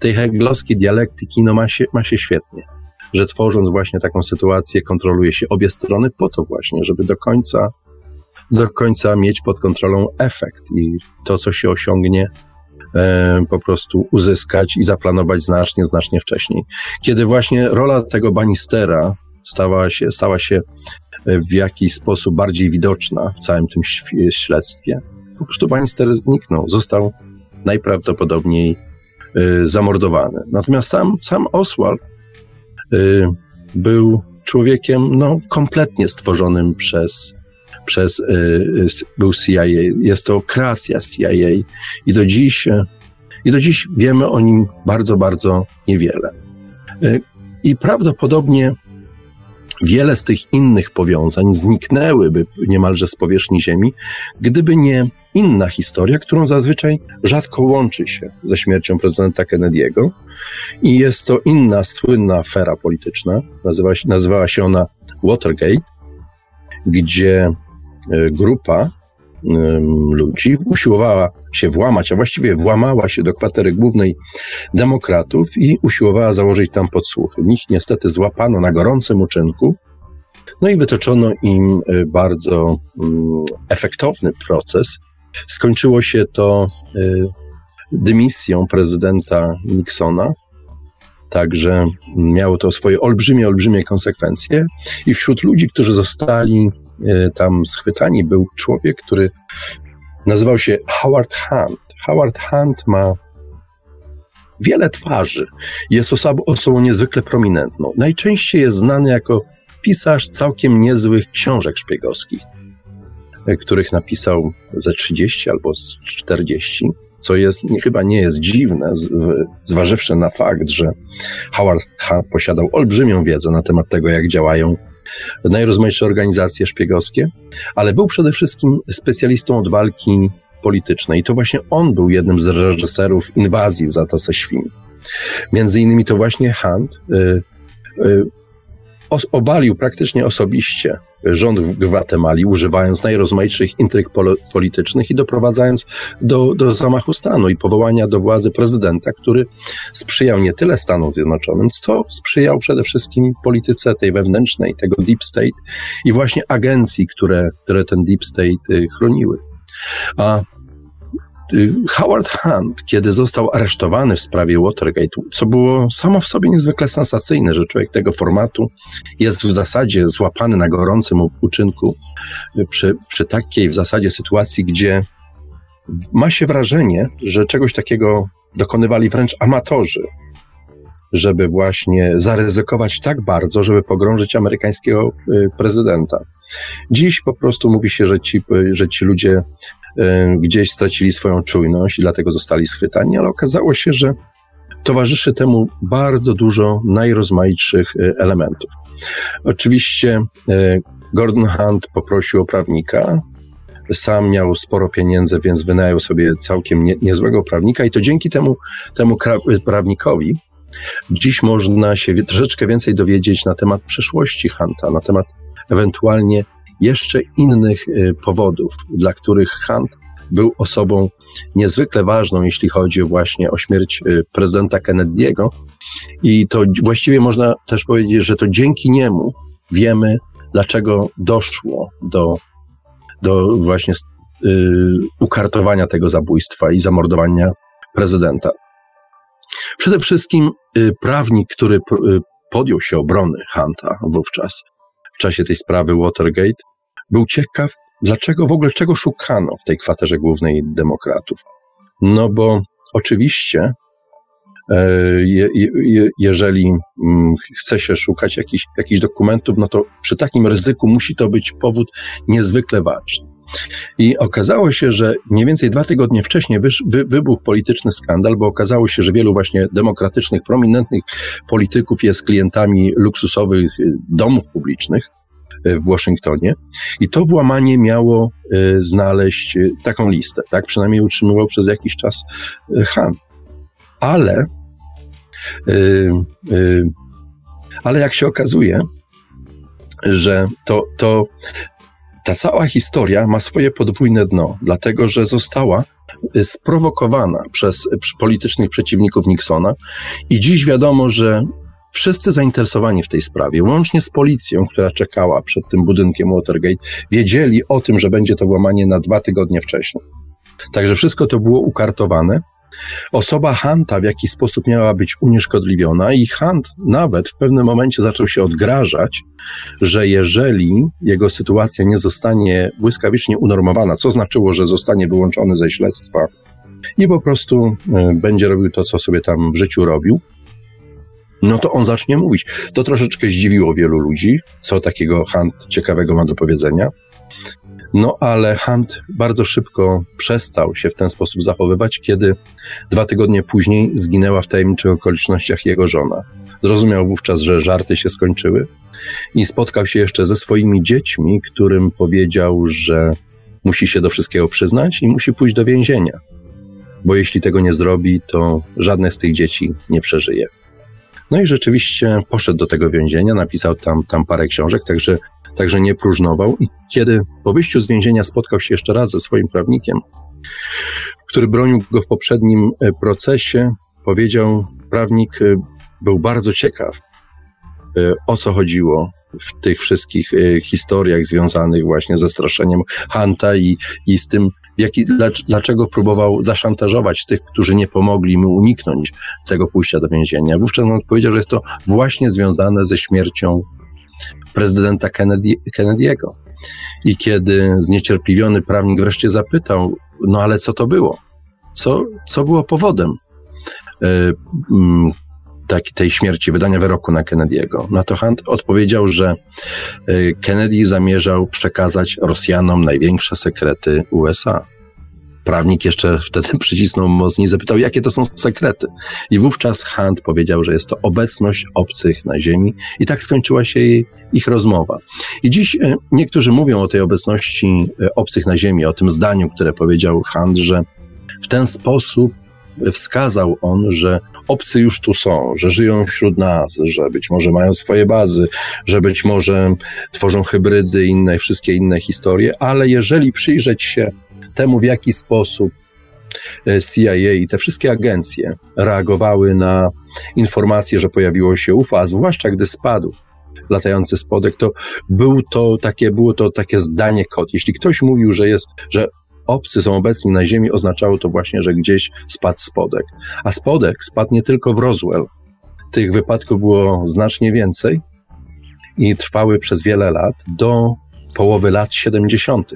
S2: tej heglowskiej dialektyki no ma, się, ma się świetnie że tworząc właśnie taką sytuację, kontroluje się obie strony po to właśnie, żeby do końca do końca mieć pod kontrolą efekt i to, co się osiągnie, e, po prostu uzyskać i zaplanować znacznie, znacznie wcześniej. Kiedy właśnie rola tego banistera stała się, stała się w jakiś sposób bardziej widoczna w całym tym śledztwie, po prostu banister zniknął, został najprawdopodobniej y, zamordowany. Natomiast sam, sam Oswald był człowiekiem no, kompletnie stworzonym przez przez, y, y, był CIA. Jest to kreacja CIA i do dziś, y, i do dziś wiemy o nim bardzo, bardzo niewiele. I prawdopodobnie wiele z tych innych powiązań zniknęłyby niemalże z powierzchni Ziemi, gdyby nie inna historia, którą zazwyczaj rzadko łączy się ze śmiercią prezydenta Kennedy'ego. I jest to inna słynna afera polityczna, nazywa nazywała się ona Watergate, gdzie grupa ludzi usiłowała się włamać, a właściwie włamała się do kwatery głównej demokratów i usiłowała założyć tam podsłuchy. Nich niestety złapano na gorącym uczynku, no i wytoczono im e, bardzo mm, efektowny proces. Skończyło się to e, dymisją prezydenta Nixona, Także miało to swoje olbrzymie, olbrzymie konsekwencje. I wśród ludzi, którzy zostali E, tam schwytani był człowiek, który nazywał się Howard Hunt. Howard Hunt ma wiele twarzy. Jest osobą, osobą niezwykle prominentną. Najczęściej jest znany jako pisarz całkiem niezłych książek szpiegowskich, e, których napisał ze 30 albo z 40, co jest, chyba nie jest dziwne, zważywszy na fakt, że Howard Hunt posiadał olbrzymią wiedzę na temat tego, jak działają najrozmaitsze organizacje szpiegowskie, ale był przede wszystkim specjalistą od walki politycznej. I to właśnie on był jednym z reżyserów inwazji w Zatoce Świn. Między innymi to właśnie Hunt y, y, obalił praktycznie osobiście rząd w Gwatemali, używając najrozmaitszych intryg politycznych i doprowadzając do, do zamachu stanu i powołania do władzy prezydenta, który sprzyjał nie tyle Stanom Zjednoczonym, co sprzyjał przede wszystkim polityce tej wewnętrznej, tego deep state i właśnie agencji, które, które ten deep state y, chroniły. A Howard Hunt, kiedy został aresztowany w sprawie Watergate, co było samo w sobie niezwykle sensacyjne, że człowiek tego formatu jest w zasadzie złapany na gorącym uczynku y, przy, przy takiej w zasadzie sytuacji, gdzie ma się wrażenie, że czegoś takiego dokonywali wręcz amatorzy, żeby właśnie zaryzykować tak bardzo, żeby pogrążyć amerykańskiego y, prezydenta. Dziś po prostu mówi się, że ci, że ci ludzie Y, gdzieś stracili swoją czujność i dlatego zostali schwytani, ale okazało się, że towarzyszy temu bardzo dużo najrozmaitszych y, elementów. Oczywiście y, Gordon Hunt poprosił o prawnika. Sam miał sporo pieniędzy, więc wynajął sobie całkiem nie, niezłego prawnika, i to dzięki temu, temu prawnikowi Dziś można się troszeczkę więcej dowiedzieć na temat przeszłości Hanta, na temat ewentualnie jeszcze innych y, powodów, dla których Hunt był osobą niezwykle ważną, jeśli chodzi właśnie o śmierć y, prezydenta Kennedy'ego. I to właściwie można też powiedzieć, że to dzięki niemu wiemy, dlaczego doszło do, do właśnie y, ukartowania tego zabójstwa i zamordowania prezydenta. Przede wszystkim prawnik, który podjął się obrony Hunta wówczas, czasie tej sprawy Watergate, był ciekaw, dlaczego w ogóle czego szukano w tej kwaterze głównej demokratów. No bo oczywiście, je, je, jeżeli mm, chce się szukać jakichś, jakichś dokumentów, no to przy takim ryzyku musi to być powód niezwykle ważny. I okazało się, że mniej więcej dwa tygodnie wcześniej wysz, wy, wybuchł polityczny skandal, bo okazało się, że wielu właśnie demokratycznych, prominentnych polityków jest klientami luksusowych y, domów publicznych y, w Waszyngtonie. I to włamanie miało y, znaleźć taką listę, tak? Przynajmniej utrzymywał przez jakiś czas Han. Ale, ale jak się okazuje, że to, to ta cała historia ma swoje podwójne dno, dlatego że została y, sprowokowana przez politycznych przeciwników Nixona i dziś wiadomo, że wszyscy zainteresowani w tej sprawie, łącznie z policją, która czekała przed tym budynkiem Watergate, wiedzieli o tym, że będzie to włamanie na dwa tygodnie wcześniej. Także wszystko to było ukartowane Osoba Hunta w jakiś sposób miała być unieszkodliwiona i Hunt nawet w pewnym momencie zaczął się odgrażać, że jeżeli jego sytuacja nie zostanie błyskawicznie unormowana, co znaczyło, że zostanie wyłączony ze śledztwa i po prostu e, będzie robił to, co sobie tam w życiu robił, no to on zacznie mówić. To troszeczkę zdziwiło wielu ludzi, co takiego Hunt ciekawego ma do powiedzenia. No ale Hunt bardzo szybko przestał się w ten sposób zachowywać, kiedy dwa tygodnie później zginęła w tajemniczych okolicznościach jego żona. Zrozumiał wówczas, że żarty się skończyły i spotkał się jeszcze ze swoimi dziećmi, którym powiedział, że musi się do wszystkiego przyznać i musi pójść do więzienia, bo jeśli tego nie zrobi, to żadne z tych dzieci nie przeżyje. No i rzeczywiście poszedł do tego więzienia, napisał tam, tam parę książek, także także nie próżnował. I kiedy po wyjściu z więzienia spotkał się jeszcze raz ze swoim prawnikiem, który bronił go w poprzednim e, procesie, powiedział, prawnik e, był bardzo ciekaw, e, o co chodziło w tych wszystkich historiach związanych właśnie ze straszeniem Hanta i, i z tym, jaki, dlaczego próbował zaszantażować tych, którzy nie pomogli mu uniknąć tego pójścia do więzienia. Wówczas on odpowiedział, że jest to właśnie związane ze śmiercią prezydenta Kennedy, Kennedy'ego. I kiedy zniecierpliwiony prawnik wreszcie zapytał, no ale co to było? Co, co było powodem y, y, tej śmierci, wydania wyroku na Kennedy'ego? Na to Hunt odpowiedział, że y, Kennedy zamierzał przekazać Rosjanom największe sekrety USA. Prawnik jeszcze wtedy przycisnął mocniej zapytał, jakie to są sekrety. I wówczas Hunt powiedział, że jest to obecność obcych na Ziemi i tak skończyła się jej, ich rozmowa. I dziś e, niektórzy mówią o tej obecności e, obcych na Ziemi, o tym zdaniu, które powiedział Hunt, że w ten sposób wskazał on, że obcy już tu są, że żyją wśród nas, że być może mają swoje bazy, że być może tworzą hybrydy inne, wszystkie inne historie, ale jeżeli przyjrzeć się temu, w jaki sposób e, CIA i te wszystkie agencje reagowały na informacje, że pojawiło się UFO, a zwłaszcza gdy spadł latający spodek, to, był to takie, było to takie zdanie kod. Jeśli ktoś mówił, że jest, że obcy są obecni na Ziemi, oznaczało to właśnie, że gdzieś spadł spodek. A spodek spadł nie tylko w Roswell. Tych wypadków było znacznie więcej i trwały przez wiele lat, do połowy lat 70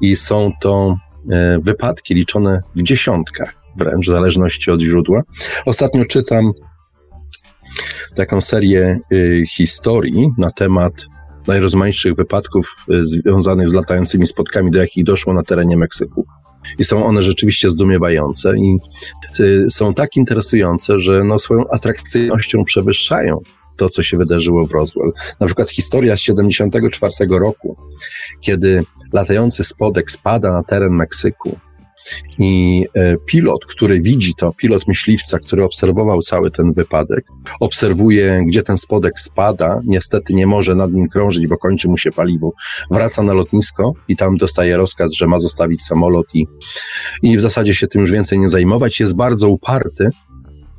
S2: i są to e, wypadki liczone w dziesiątkach wręcz, w zależności od źródła. Ostatnio czytam taką serię e, historii na temat najrozmaitszych wypadków e, związanych z latającymi spotkami, do jakich doszło na terenie Meksyku. I są one rzeczywiście zdumiewające i są tak interesujące, że no swoją atrakcyjnością przewyższają to, co się wydarzyło w Roswell. Na przykład historia z 74 roku, kiedy latający spodek spada na teren Meksyku I e, pilot, który widzi to, pilot myśliwca, który obserwował cały ten wypadek, obserwuje, gdzie ten spodek spada, niestety nie może nad nim krążyć, bo kończy mu się paliwo, wraca na lotnisko i tam dostaje rozkaz, że ma zostawić samolot i, i w zasadzie się tym już więcej nie zajmować. Jest bardzo uparty,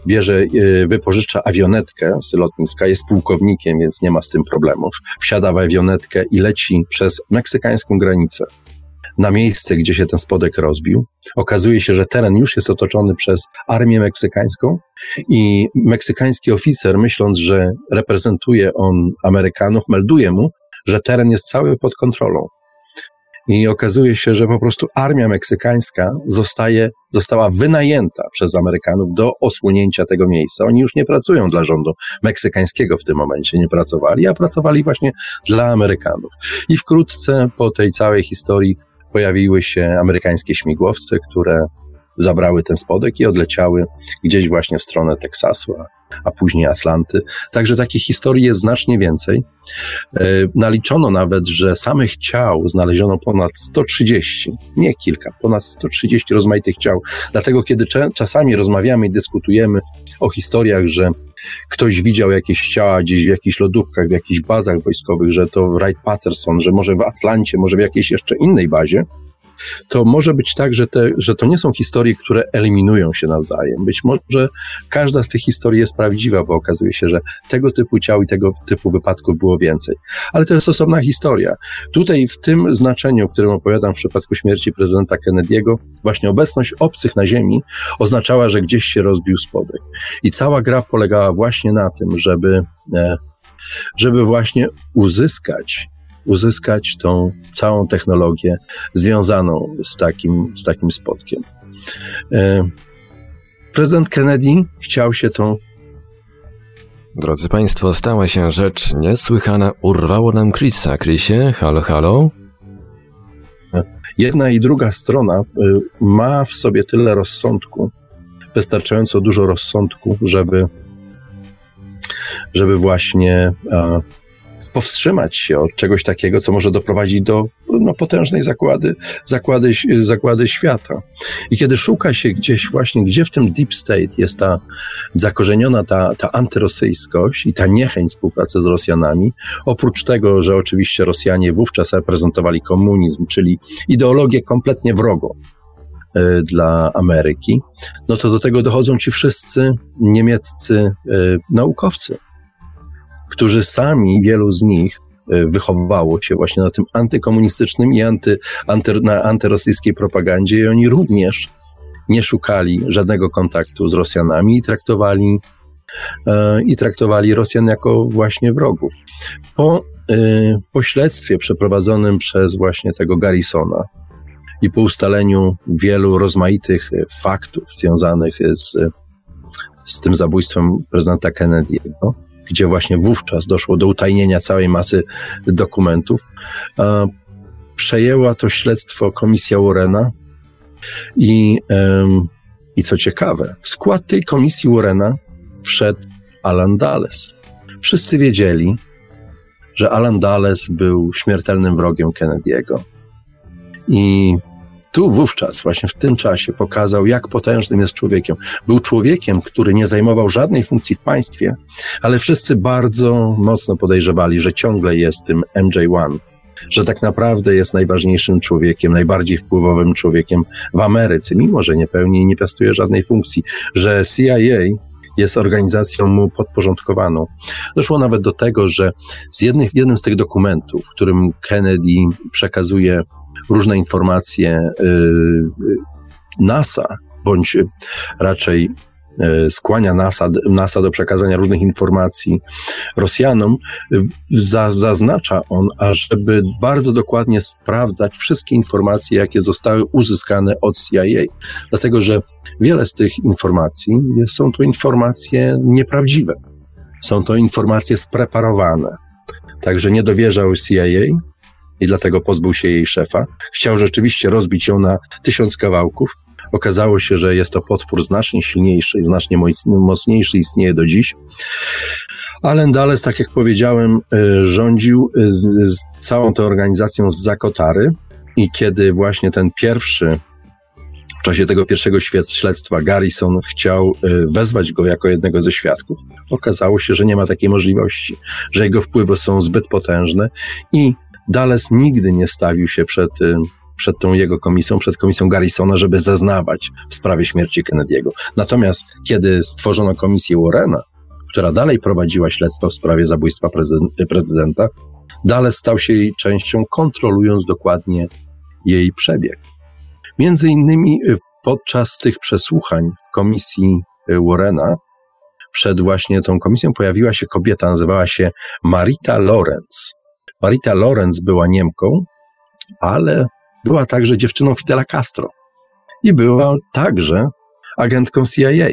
S2: bierze, e, wypożycza awionetkę z lotniska, jest pułkownikiem, więc nie ma z tym problemów. Wsiada w awionetkę i leci przez meksykańską granicę na miejsce, gdzie się ten spodek rozbił. Okazuje się, że teren już jest otoczony przez armię meksykańską i meksykański oficer, myśląc, że reprezentuje on Amerykanów, melduje mu, że teren jest cały pod kontrolą. I okazuje się, że po prostu armia meksykańska zostaje, została wynajęta przez Amerykanów do osłonięcia tego miejsca. Oni już nie pracują dla rządu meksykańskiego w tym momencie, nie pracowali, a pracowali właśnie dla Amerykanów. I wkrótce po tej całej historii pojawiły się amerykańskie śmigłowce, które zabrały ten spodek i odleciały gdzieś właśnie w stronę Teksasu, a, później Atlanty. Także takich historii jest znacznie więcej. E, naliczono nawet, że samych ciał znaleziono ponad 130, nie kilka, ponad 130 rozmaitych ciał. Dlatego, kiedy czasami rozmawiamy i dyskutujemy o historiach, że ktoś widział jakieś ciała gdzieś w jakichś lodówkach, w jakichś bazach wojskowych, że to Wright Patterson, że może w Atlancie, może w jakiejś jeszcze innej bazie, to może być tak, że, te, że to nie są historie, które eliminują się nawzajem. Być może każda z tych historii jest prawdziwa, bo okazuje się, że tego typu ciał i tego typu wypadków było więcej. Ale to jest osobna historia. Tutaj w tym znaczeniu, o którym opowiadam w przypadku śmierci prezydenta Kennedy'ego, właśnie obecność obcych na ziemi oznaczała, że gdzieś się rozbił spodek. I cała gra polegała właśnie na tym, żeby e, żeby właśnie uzyskać uzyskać tą całą technologię związaną z takim, z takim spotkiem. E, prezydent Kennedy chciał się tą
S1: Drodzy Państwo, stała się rzecz niesłychana. Urwało nam Chrisa. Chrisie, halo, halo?
S2: Jedna i druga strona e, ma w sobie tyle rozsądku, wystarczająco dużo rozsądku, żeby, żeby właśnie powstrzymać się od czegoś takiego, co może doprowadzić do no, potężnej zakłady, zakłady, zakłady świata. I kiedy szuka się gdzieś właśnie, gdzie w tym deep state jest ta zakorzeniona ta, ta antyrosyjskość i ta niechęć współpracy z Rosjanami, oprócz tego, że oczywiście Rosjanie wówczas reprezentowali komunizm, czyli ideologię kompletnie wrogą e, dla Ameryki, no to do tego dochodzą ci wszyscy niemieccy y, naukowcy, którzy sami, wielu z nich, e, wychowywało się właśnie na tym antykomunistycznym i anty, anty, na antyrosyjskiej propagandzie i oni również nie szukali żadnego kontaktu z Rosjanami i traktowali, e, i traktowali Rosjan jako właśnie wrogów. Po e, pośledztwie przeprowadzonym przez właśnie tego Garrisona i po ustaleniu wielu rozmaitych faktów związanych z, z tym zabójstwem prezydenta Kennedy'ego, gdzie właśnie wówczas doszło do utajnienia całej masy dokumentów. Przejęła to śledztwo komisja Warrena i, i co ciekawe, w skład tej komisji Warrena wszedł Alan Dulles. Wszyscy wiedzieli, że Alan Dulles był śmiertelnym wrogiem Kennedy'ego. I tu wówczas, właśnie w tym czasie, pokazał, jak potężnym jest człowiekiem. Był człowiekiem, który nie zajmował żadnej funkcji w państwie, ale wszyscy bardzo mocno podejrzewali, że ciągle jest tym MJ1, że tak naprawdę jest najważniejszym człowiekiem, najbardziej wpływowym człowiekiem w Ameryce, mimo że nie pełni i nie piastuje żadnej funkcji, że CIA jest organizacją mu podporządkowaną. Doszło nawet do tego, że z jednych, jednym z tych dokumentów, w którym Kennedy przekazuje różne informacje y, y, NASA, bądź raczej y, skłania NASA, NASA do przekazania różnych informacji Rosjanom, zaznacza on, ażeby bardzo dokładnie sprawdzać wszystkie informacje, jakie zostały uzyskane od CIA. Dlatego, że wiele z tych informacji są to informacje nieprawdziwe. Są to informacje spreparowane. Także nie dowierzał CIA, i dlatego pozbył się jej szefa. Chciał rzeczywiście rozbić ją na tysiąc kawałków. Okazało się, że jest to potwór znacznie silniejszy znacznie mocniejszy, istnieje do dziś. Allen Dulles, tak jak powiedziałem, y, rządził z, z całą tą organizacją z Zakotary i kiedy właśnie ten pierwszy w czasie tego pierwszego śledztwa Garrison chciał y, wezwać go jako jednego ze świadków. Okazało się, że nie ma takiej możliwości, że jego wpływy są zbyt potężne i Dallas nigdy nie stawił się przed, y, przed tą jego komisją, przed komisją Garrisona, żeby zeznawać w sprawie śmierci Kennedy'ego. Natomiast kiedy stworzono komisję Warrena, która dalej prowadziła śledztwo w sprawie zabójstwa prezydenta, Dallas stał się jej częścią, kontrolując dokładnie jej przebieg. Między innymi y, podczas tych przesłuchań w komisji y, Warrena, przed właśnie tą komisją pojawiła się kobieta, nazywała się Marita Lorenz. Marita Lorenz była Niemką, ale była także dziewczyną Fidela Castro i była także agentką CIA.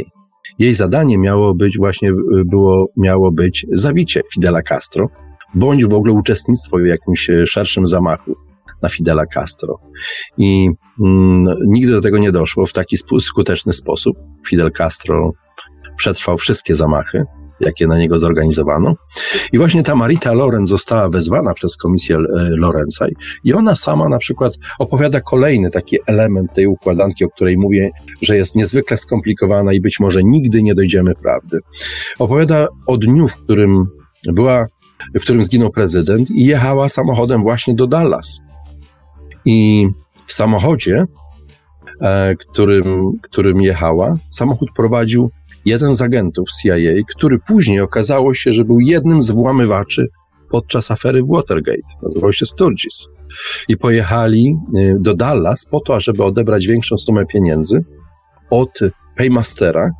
S2: Jej zadanie miało być właśnie, było, miało być zabicie Fidela Castro, bądź w ogóle uczestnictwo w jakimś szerszym zamachu na Fidela Castro. I mm, nigdy do tego nie doszło w taki skuteczny sposób. Fidel Castro przetrwał wszystkie zamachy, jakie na niego zorganizowano. I właśnie ta Marita Lorenz została wezwana przez komisję e, Lorenza i ona sama na przykład opowiada kolejny taki element tej układanki, o której mówię, że jest niezwykle skomplikowana i być może nigdy nie dojdziemy prawdy. Opowiada o dniu, w którym była, w którym zginął prezydent i jechała samochodem właśnie do Dallas. I w samochodzie, e, którym, którym jechała, samochód prowadził jeden z agentów CIA, który później okazało się, że był jednym z włamywaczy podczas afery Watergate. Nazywał się Sturgis. I pojechali e, do Dallas po to, żeby odebrać większą sumę pieniędzy od paymastera,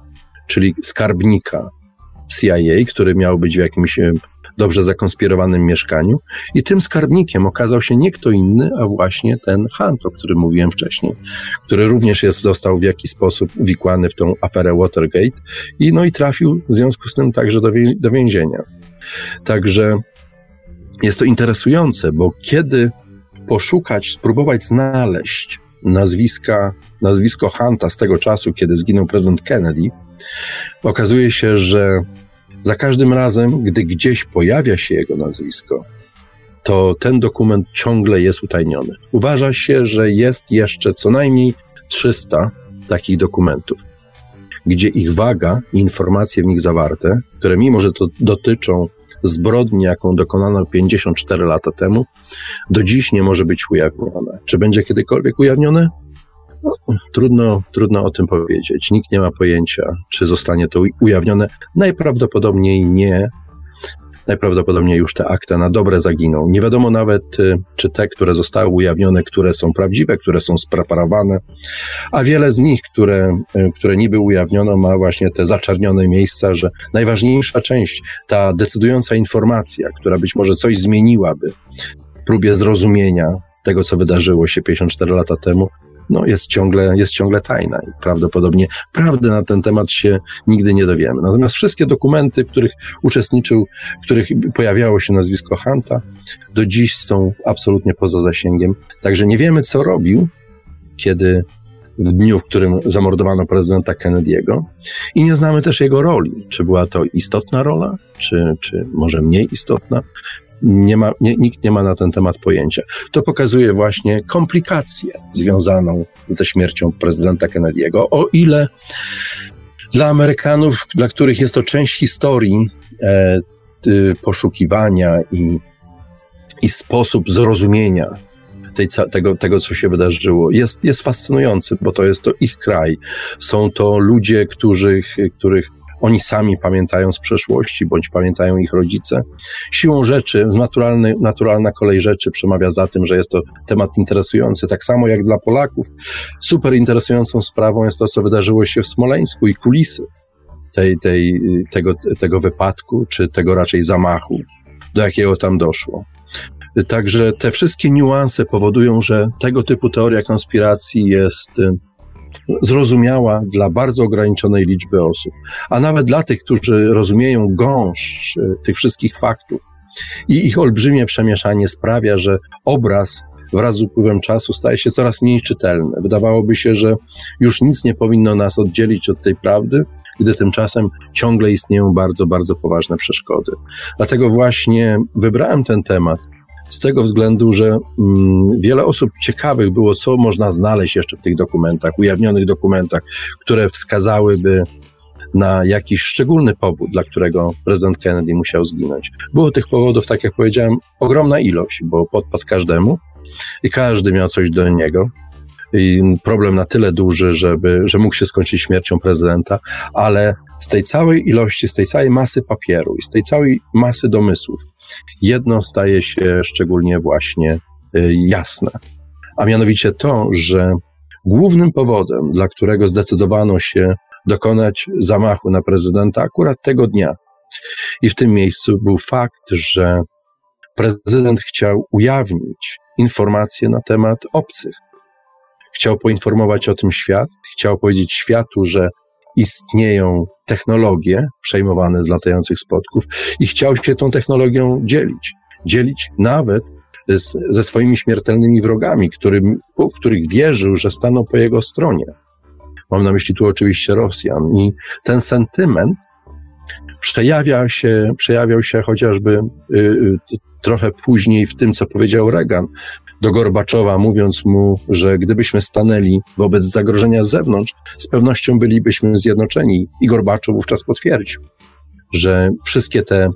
S2: czyli skarbnika CIA, który miał być w jakimś e, dobrze zakonspirowanym mieszkaniu. I tym skarbnikiem okazał się nie kto inny, a właśnie ten Hunt, o którym mówiłem wcześniej, który również jest, został w jakiś sposób uwikłany w tą aferę Watergate i, no i trafił w związku z tym także do, do więzienia. Także jest to interesujące, bo kiedy poszukać, spróbować znaleźć nazwiska, nazwisko Hunta z tego czasu, kiedy zginął prezydent Kennedy, okazuje się, że za każdym razem, gdy gdzieś pojawia się jego nazwisko, to ten dokument ciągle jest utajniony. Uważa się, że jest jeszcze co najmniej 300 takich dokumentów, gdzie ich waga i informacje w nich zawarte, które mimo, że to dotyczą zbrodni, jaką dokonano 54 lata temu, do dziś nie może być ujawnione. Czy będzie kiedykolwiek ujawnione? No, trudno, trudno o tym powiedzieć. Nikt nie ma pojęcia, czy zostanie to ujawnione. Najprawdopodobniej nie. Najprawdopodobniej już te akta na dobre zaginą. Nie wiadomo nawet, y, czy te, które zostały ujawnione, które są prawdziwe, które są spreparowane, a wiele z nich, które, y, które niby ujawniono, ma właśnie te zaczarnione miejsca, że najważniejsza część, ta decydująca informacja, która być może coś zmieniłaby w próbie zrozumienia tego, co wydarzyło się 54 lata temu, no, jest, ciągle, jest ciągle tajna i prawdopodobnie prawdy na ten temat się nigdy nie dowiemy. Natomiast wszystkie dokumenty, w których uczestniczył, w których pojawiało się nazwisko Hunta, do dziś są absolutnie poza zasięgiem. Także nie wiemy, co robił, kiedy w dniu, w którym zamordowano prezydenta Kennedy'ego i nie znamy też jego roli. Czy była to istotna rola, czy, czy może mniej istotna nie ma, nie, nikt nie ma na ten temat pojęcia. To pokazuje właśnie komplikację związaną ze śmiercią prezydenta Kennedy'ego, o ile dla Amerykanów, dla których jest to część historii e, poszukiwania i, i sposób zrozumienia tej, tego, tego, co się wydarzyło, jest, jest fascynujący, bo to jest to ich kraj. Są to ludzie, których, których oni sami pamiętają z przeszłości, bądź pamiętają ich rodzice. Siłą rzeczy, naturalny, naturalna kolej rzeczy przemawia za tym, że jest to temat interesujący. Tak samo jak dla Polaków, super interesującą sprawą jest to, co wydarzyło się w Smoleńsku i kulisy tej, tej, tego, tego wypadku, czy tego raczej zamachu, do jakiego tam doszło. Także te wszystkie niuanse powodują, że tego typu teoria konspiracji jest zrozumiała dla bardzo ograniczonej liczby osób, a nawet dla tych, którzy rozumieją gąszcz e, tych wszystkich faktów. I ich olbrzymie przemieszanie sprawia, że obraz wraz z upływem czasu staje się coraz mniej czytelny. Wydawałoby się, że już nic nie powinno nas oddzielić od tej prawdy, gdy tymczasem ciągle istnieją bardzo, bardzo poważne przeszkody. Dlatego właśnie wybrałem ten temat, z tego względu, że mm, wiele osób ciekawych było, co można znaleźć jeszcze w tych dokumentach, ujawnionych dokumentach, które wskazałyby na jakiś szczególny powód, dla którego prezydent Kennedy musiał zginąć. Było tych powodów, tak jak powiedziałem, ogromna ilość, bo podpadł każdemu i każdy miał coś do niego. Problem na tyle duży, żeby, że mógł się skończyć śmiercią prezydenta, ale z tej całej ilości, z tej całej masy papieru i z tej całej masy domysłów, jedno staje się szczególnie właśnie y, jasne, a mianowicie to, że głównym powodem, dla którego zdecydowano się dokonać zamachu na prezydenta akurat tego dnia i w tym miejscu był fakt, że prezydent chciał ujawnić informacje na temat obcych. Chciał poinformować o tym świat, chciał powiedzieć światu, że istnieją technologie przejmowane z latających spotków i chciał się tą technologią dzielić. Dzielić nawet z, ze swoimi śmiertelnymi wrogami, którym, w których wierzył, że staną po jego stronie. Mam na myśli tu oczywiście Rosjan. I ten sentyment przejawia się, przejawiał się chociażby y, y, trochę później w tym, co powiedział Reagan do Gorbaczowa, mówiąc mu, że gdybyśmy stanęli wobec zagrożenia z zewnątrz, z pewnością bylibyśmy zjednoczeni. I Gorbaczow wówczas potwierdził, że wszystkie te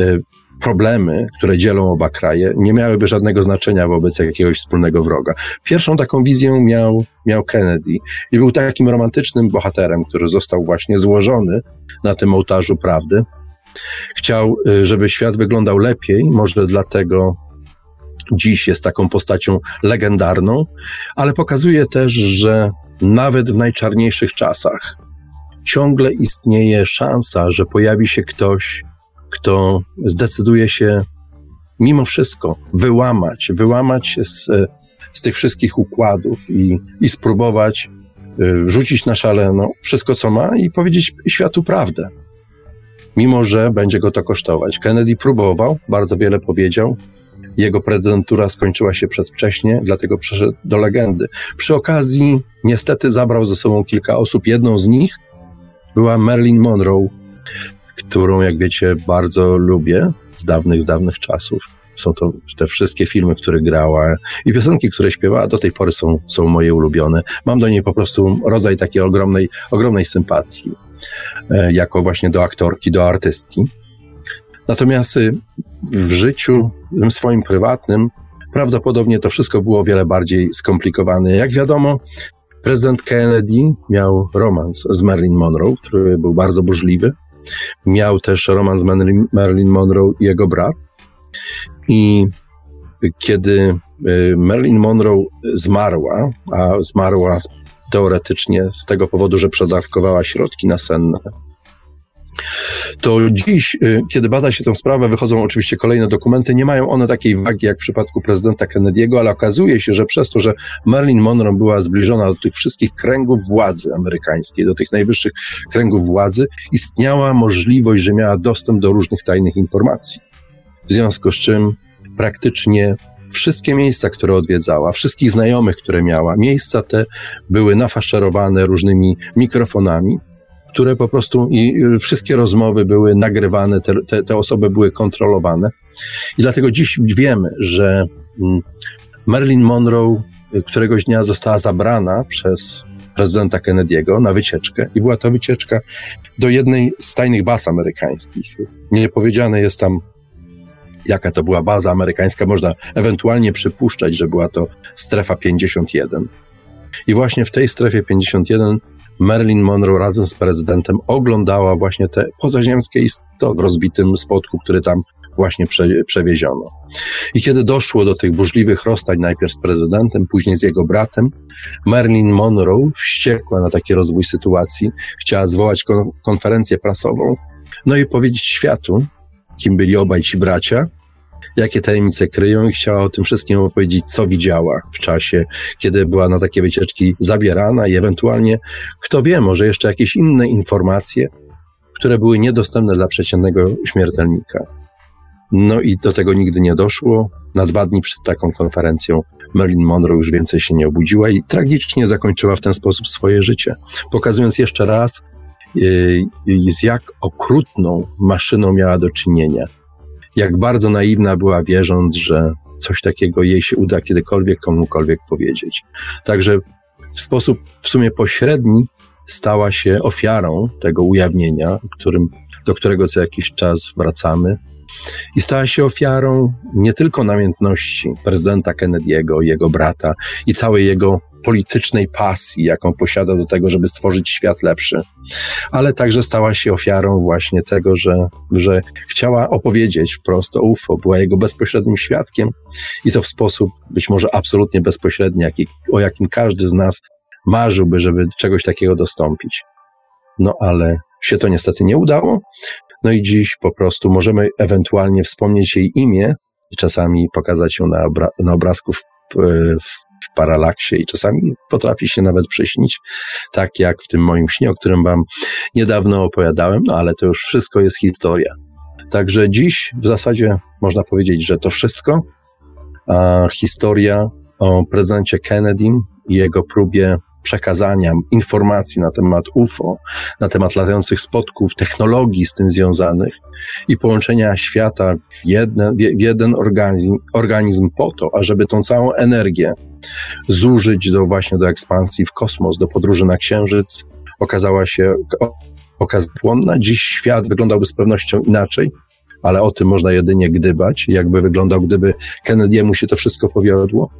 S2: y, problemy, które dzielą oba kraje, nie miałyby żadnego znaczenia wobec jakiegoś wspólnego wroga. Pierwszą taką wizję miał, miał Kennedy i był takim romantycznym bohaterem, który został właśnie złożony na tym ołtarzu prawdy. Chciał, y, żeby świat wyglądał lepiej, może dlatego dziś jest taką postacią legendarną, ale pokazuje też, że nawet w najczarniejszych czasach ciągle istnieje szansa, że pojawi się ktoś, kto zdecyduje się mimo wszystko wyłamać, wyłamać się z, z tych wszystkich układów i, i spróbować y, rzucić na szale no, wszystko, co ma i powiedzieć światu prawdę. Mimo, że będzie go to kosztować. Kennedy próbował, bardzo wiele powiedział. Jego prezydentura skończyła się przedwcześnie, dlatego przeszedł do legendy. Przy okazji, niestety, zabrał ze sobą kilka osób. Jedną z nich była Marilyn Monroe, którą, jak wiecie, bardzo lubię z dawnych, z dawnych czasów. Są to te wszystkie filmy, które grała i piosenki, które śpiewała, do tej pory są, są moje ulubione. Mam do niej po prostu rodzaj takiej ogromnej, ogromnej sympatii, e, jako właśnie do aktorki, do artystki. Natomiast y, w życiu swoim prywatnym prawdopodobnie to wszystko było wiele bardziej skomplikowane. Jak wiadomo, prezydent Kennedy miał romans z Marilyn Monroe, który był bardzo burzliwy. Miał też romans z Marilyn Monroe i jego brat. I kiedy y, Marilyn Monroe zmarła, a zmarła teoretycznie z tego powodu, że przedawkowała środki nasenne, to dziś, y, kiedy bada się tę sprawę, wychodzą oczywiście kolejne dokumenty. Nie mają one takiej wagi jak w przypadku prezydenta Kennedy'ego, ale okazuje się, że przez to, że Marilyn Monroe była zbliżona do tych wszystkich kręgów władzy amerykańskiej, do tych najwyższych kręgów władzy, istniała możliwość, że miała dostęp do różnych tajnych informacji. W związku z czym praktycznie wszystkie miejsca, które odwiedzała, wszystkich znajomych, które miała, miejsca te były nafaszerowane różnymi mikrofonami, które po prostu i wszystkie rozmowy były nagrywane, te, te, te osoby były kontrolowane. I dlatego dziś wiemy, że mm, Marilyn Monroe któregoś dnia została zabrana przez prezydenta Kennedy'ego na wycieczkę i była to wycieczka do jednej z tajnych baz amerykańskich. Nie powiedziane jest tam, jaka to była baza amerykańska. Można ewentualnie przypuszczać, że była to strefa 51. I właśnie w tej strefie 51 Marilyn Monroe razem z prezydentem oglądała właśnie te pozaziemskie istoty w rozbitym spotku, który tam właśnie prze, przewieziono. I kiedy doszło do tych burzliwych rozstań, najpierw z prezydentem, później z jego bratem, Marilyn Monroe, wściekła na taki rozwój sytuacji, chciała zwołać kon konferencję prasową, no i powiedzieć światu, kim byli obaj ci bracia, jakie tajemnice kryją i chciała o tym wszystkim opowiedzieć, co widziała w czasie, kiedy była na takie wycieczki zabierana i ewentualnie, kto wie, może jeszcze jakieś inne informacje, które były niedostępne dla przeciętnego śmiertelnika. No i do tego nigdy nie doszło. Na dwa dni przed taką konferencją Marilyn Monroe już więcej się nie obudziła i tragicznie zakończyła w ten sposób swoje życie, pokazując jeszcze raz, yy, z jak okrutną maszyną miała do czynienia jak bardzo naiwna była, wierząc, że coś takiego jej się uda kiedykolwiek komukolwiek powiedzieć. Także w sposób w sumie pośredni stała się ofiarą tego ujawnienia, którym, do którego co jakiś czas wracamy. I stała się ofiarą nie tylko namiętności prezydenta Kennedy'ego, jego brata i całej jego politycznej pasji, jaką posiada do tego, żeby stworzyć świat lepszy, ale także stała się ofiarą właśnie tego, że, że chciała opowiedzieć wprost o UFO, była jego bezpośrednim świadkiem i to w sposób być może absolutnie bezpośredni, jaki, o jakim każdy z nas marzyłby, żeby czegoś takiego dostąpić. No ale się to niestety nie udało. No i dziś po prostu możemy ewentualnie wspomnieć jej imię i czasami pokazać ją na, obra na obrazku w, w, w paralaksie i czasami potrafi się nawet przyśnić, tak jak w tym moim śnie, o którym wam niedawno opowiadałem, no ale to już wszystko jest historia. Także dziś w zasadzie można powiedzieć, że to wszystko. A historia o prezydencie Kennedy i jego próbie przekazania informacji na temat UFO, na temat latających spotków, technologii z tym związanych i połączenia świata w jeden, w jeden organizm, organizm po to, ażeby tą całą energię zużyć do właśnie do ekspansji w kosmos, do podróży na Księżyc, okazała się okazapłonna. Dziś świat wyglądałby z pewnością inaczej, ale o tym można jedynie gdybać, jakby wyglądał, gdyby Kennedy'emu się to wszystko powiodło.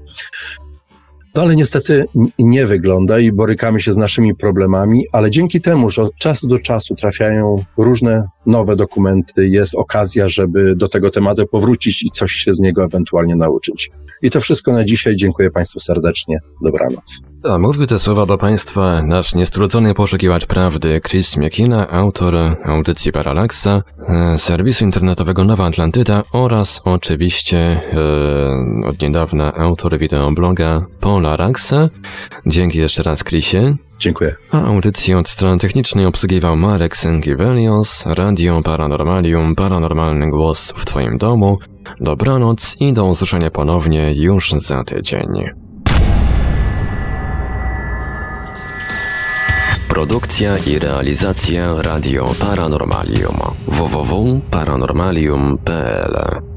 S2: No ale niestety nie wygląda i borykamy się z naszymi problemami, ale dzięki temu, że od czasu do czasu trafiają różne nowe dokumenty, jest okazja, żeby do tego tematu powrócić i coś się z niego ewentualnie nauczyć. I to wszystko na dzisiaj. Dziękuję Państwu serdecznie. Dobranoc.
S1: A mówił te słowa do Państwa nasz niestrudzony poszukiwacz prawdy Chris Miekina, autor audycji Paralaksa, e, serwisu internetowego Nowa Atlantyda oraz oczywiście e, od niedawna autor wideobloga Polaraxa. Dzięki jeszcze raz Chrisie.
S2: Dziękuję.
S1: A audycję od strony technicznej obsługiwał Marek Sękiewelios, Radio Paranormalium, paranormalny głos w Twoim domu. Dobranoc i do usłyszenia ponownie już za tydzień. Produkcja i realizacja Radio Paranormalium www.paranormalium.pl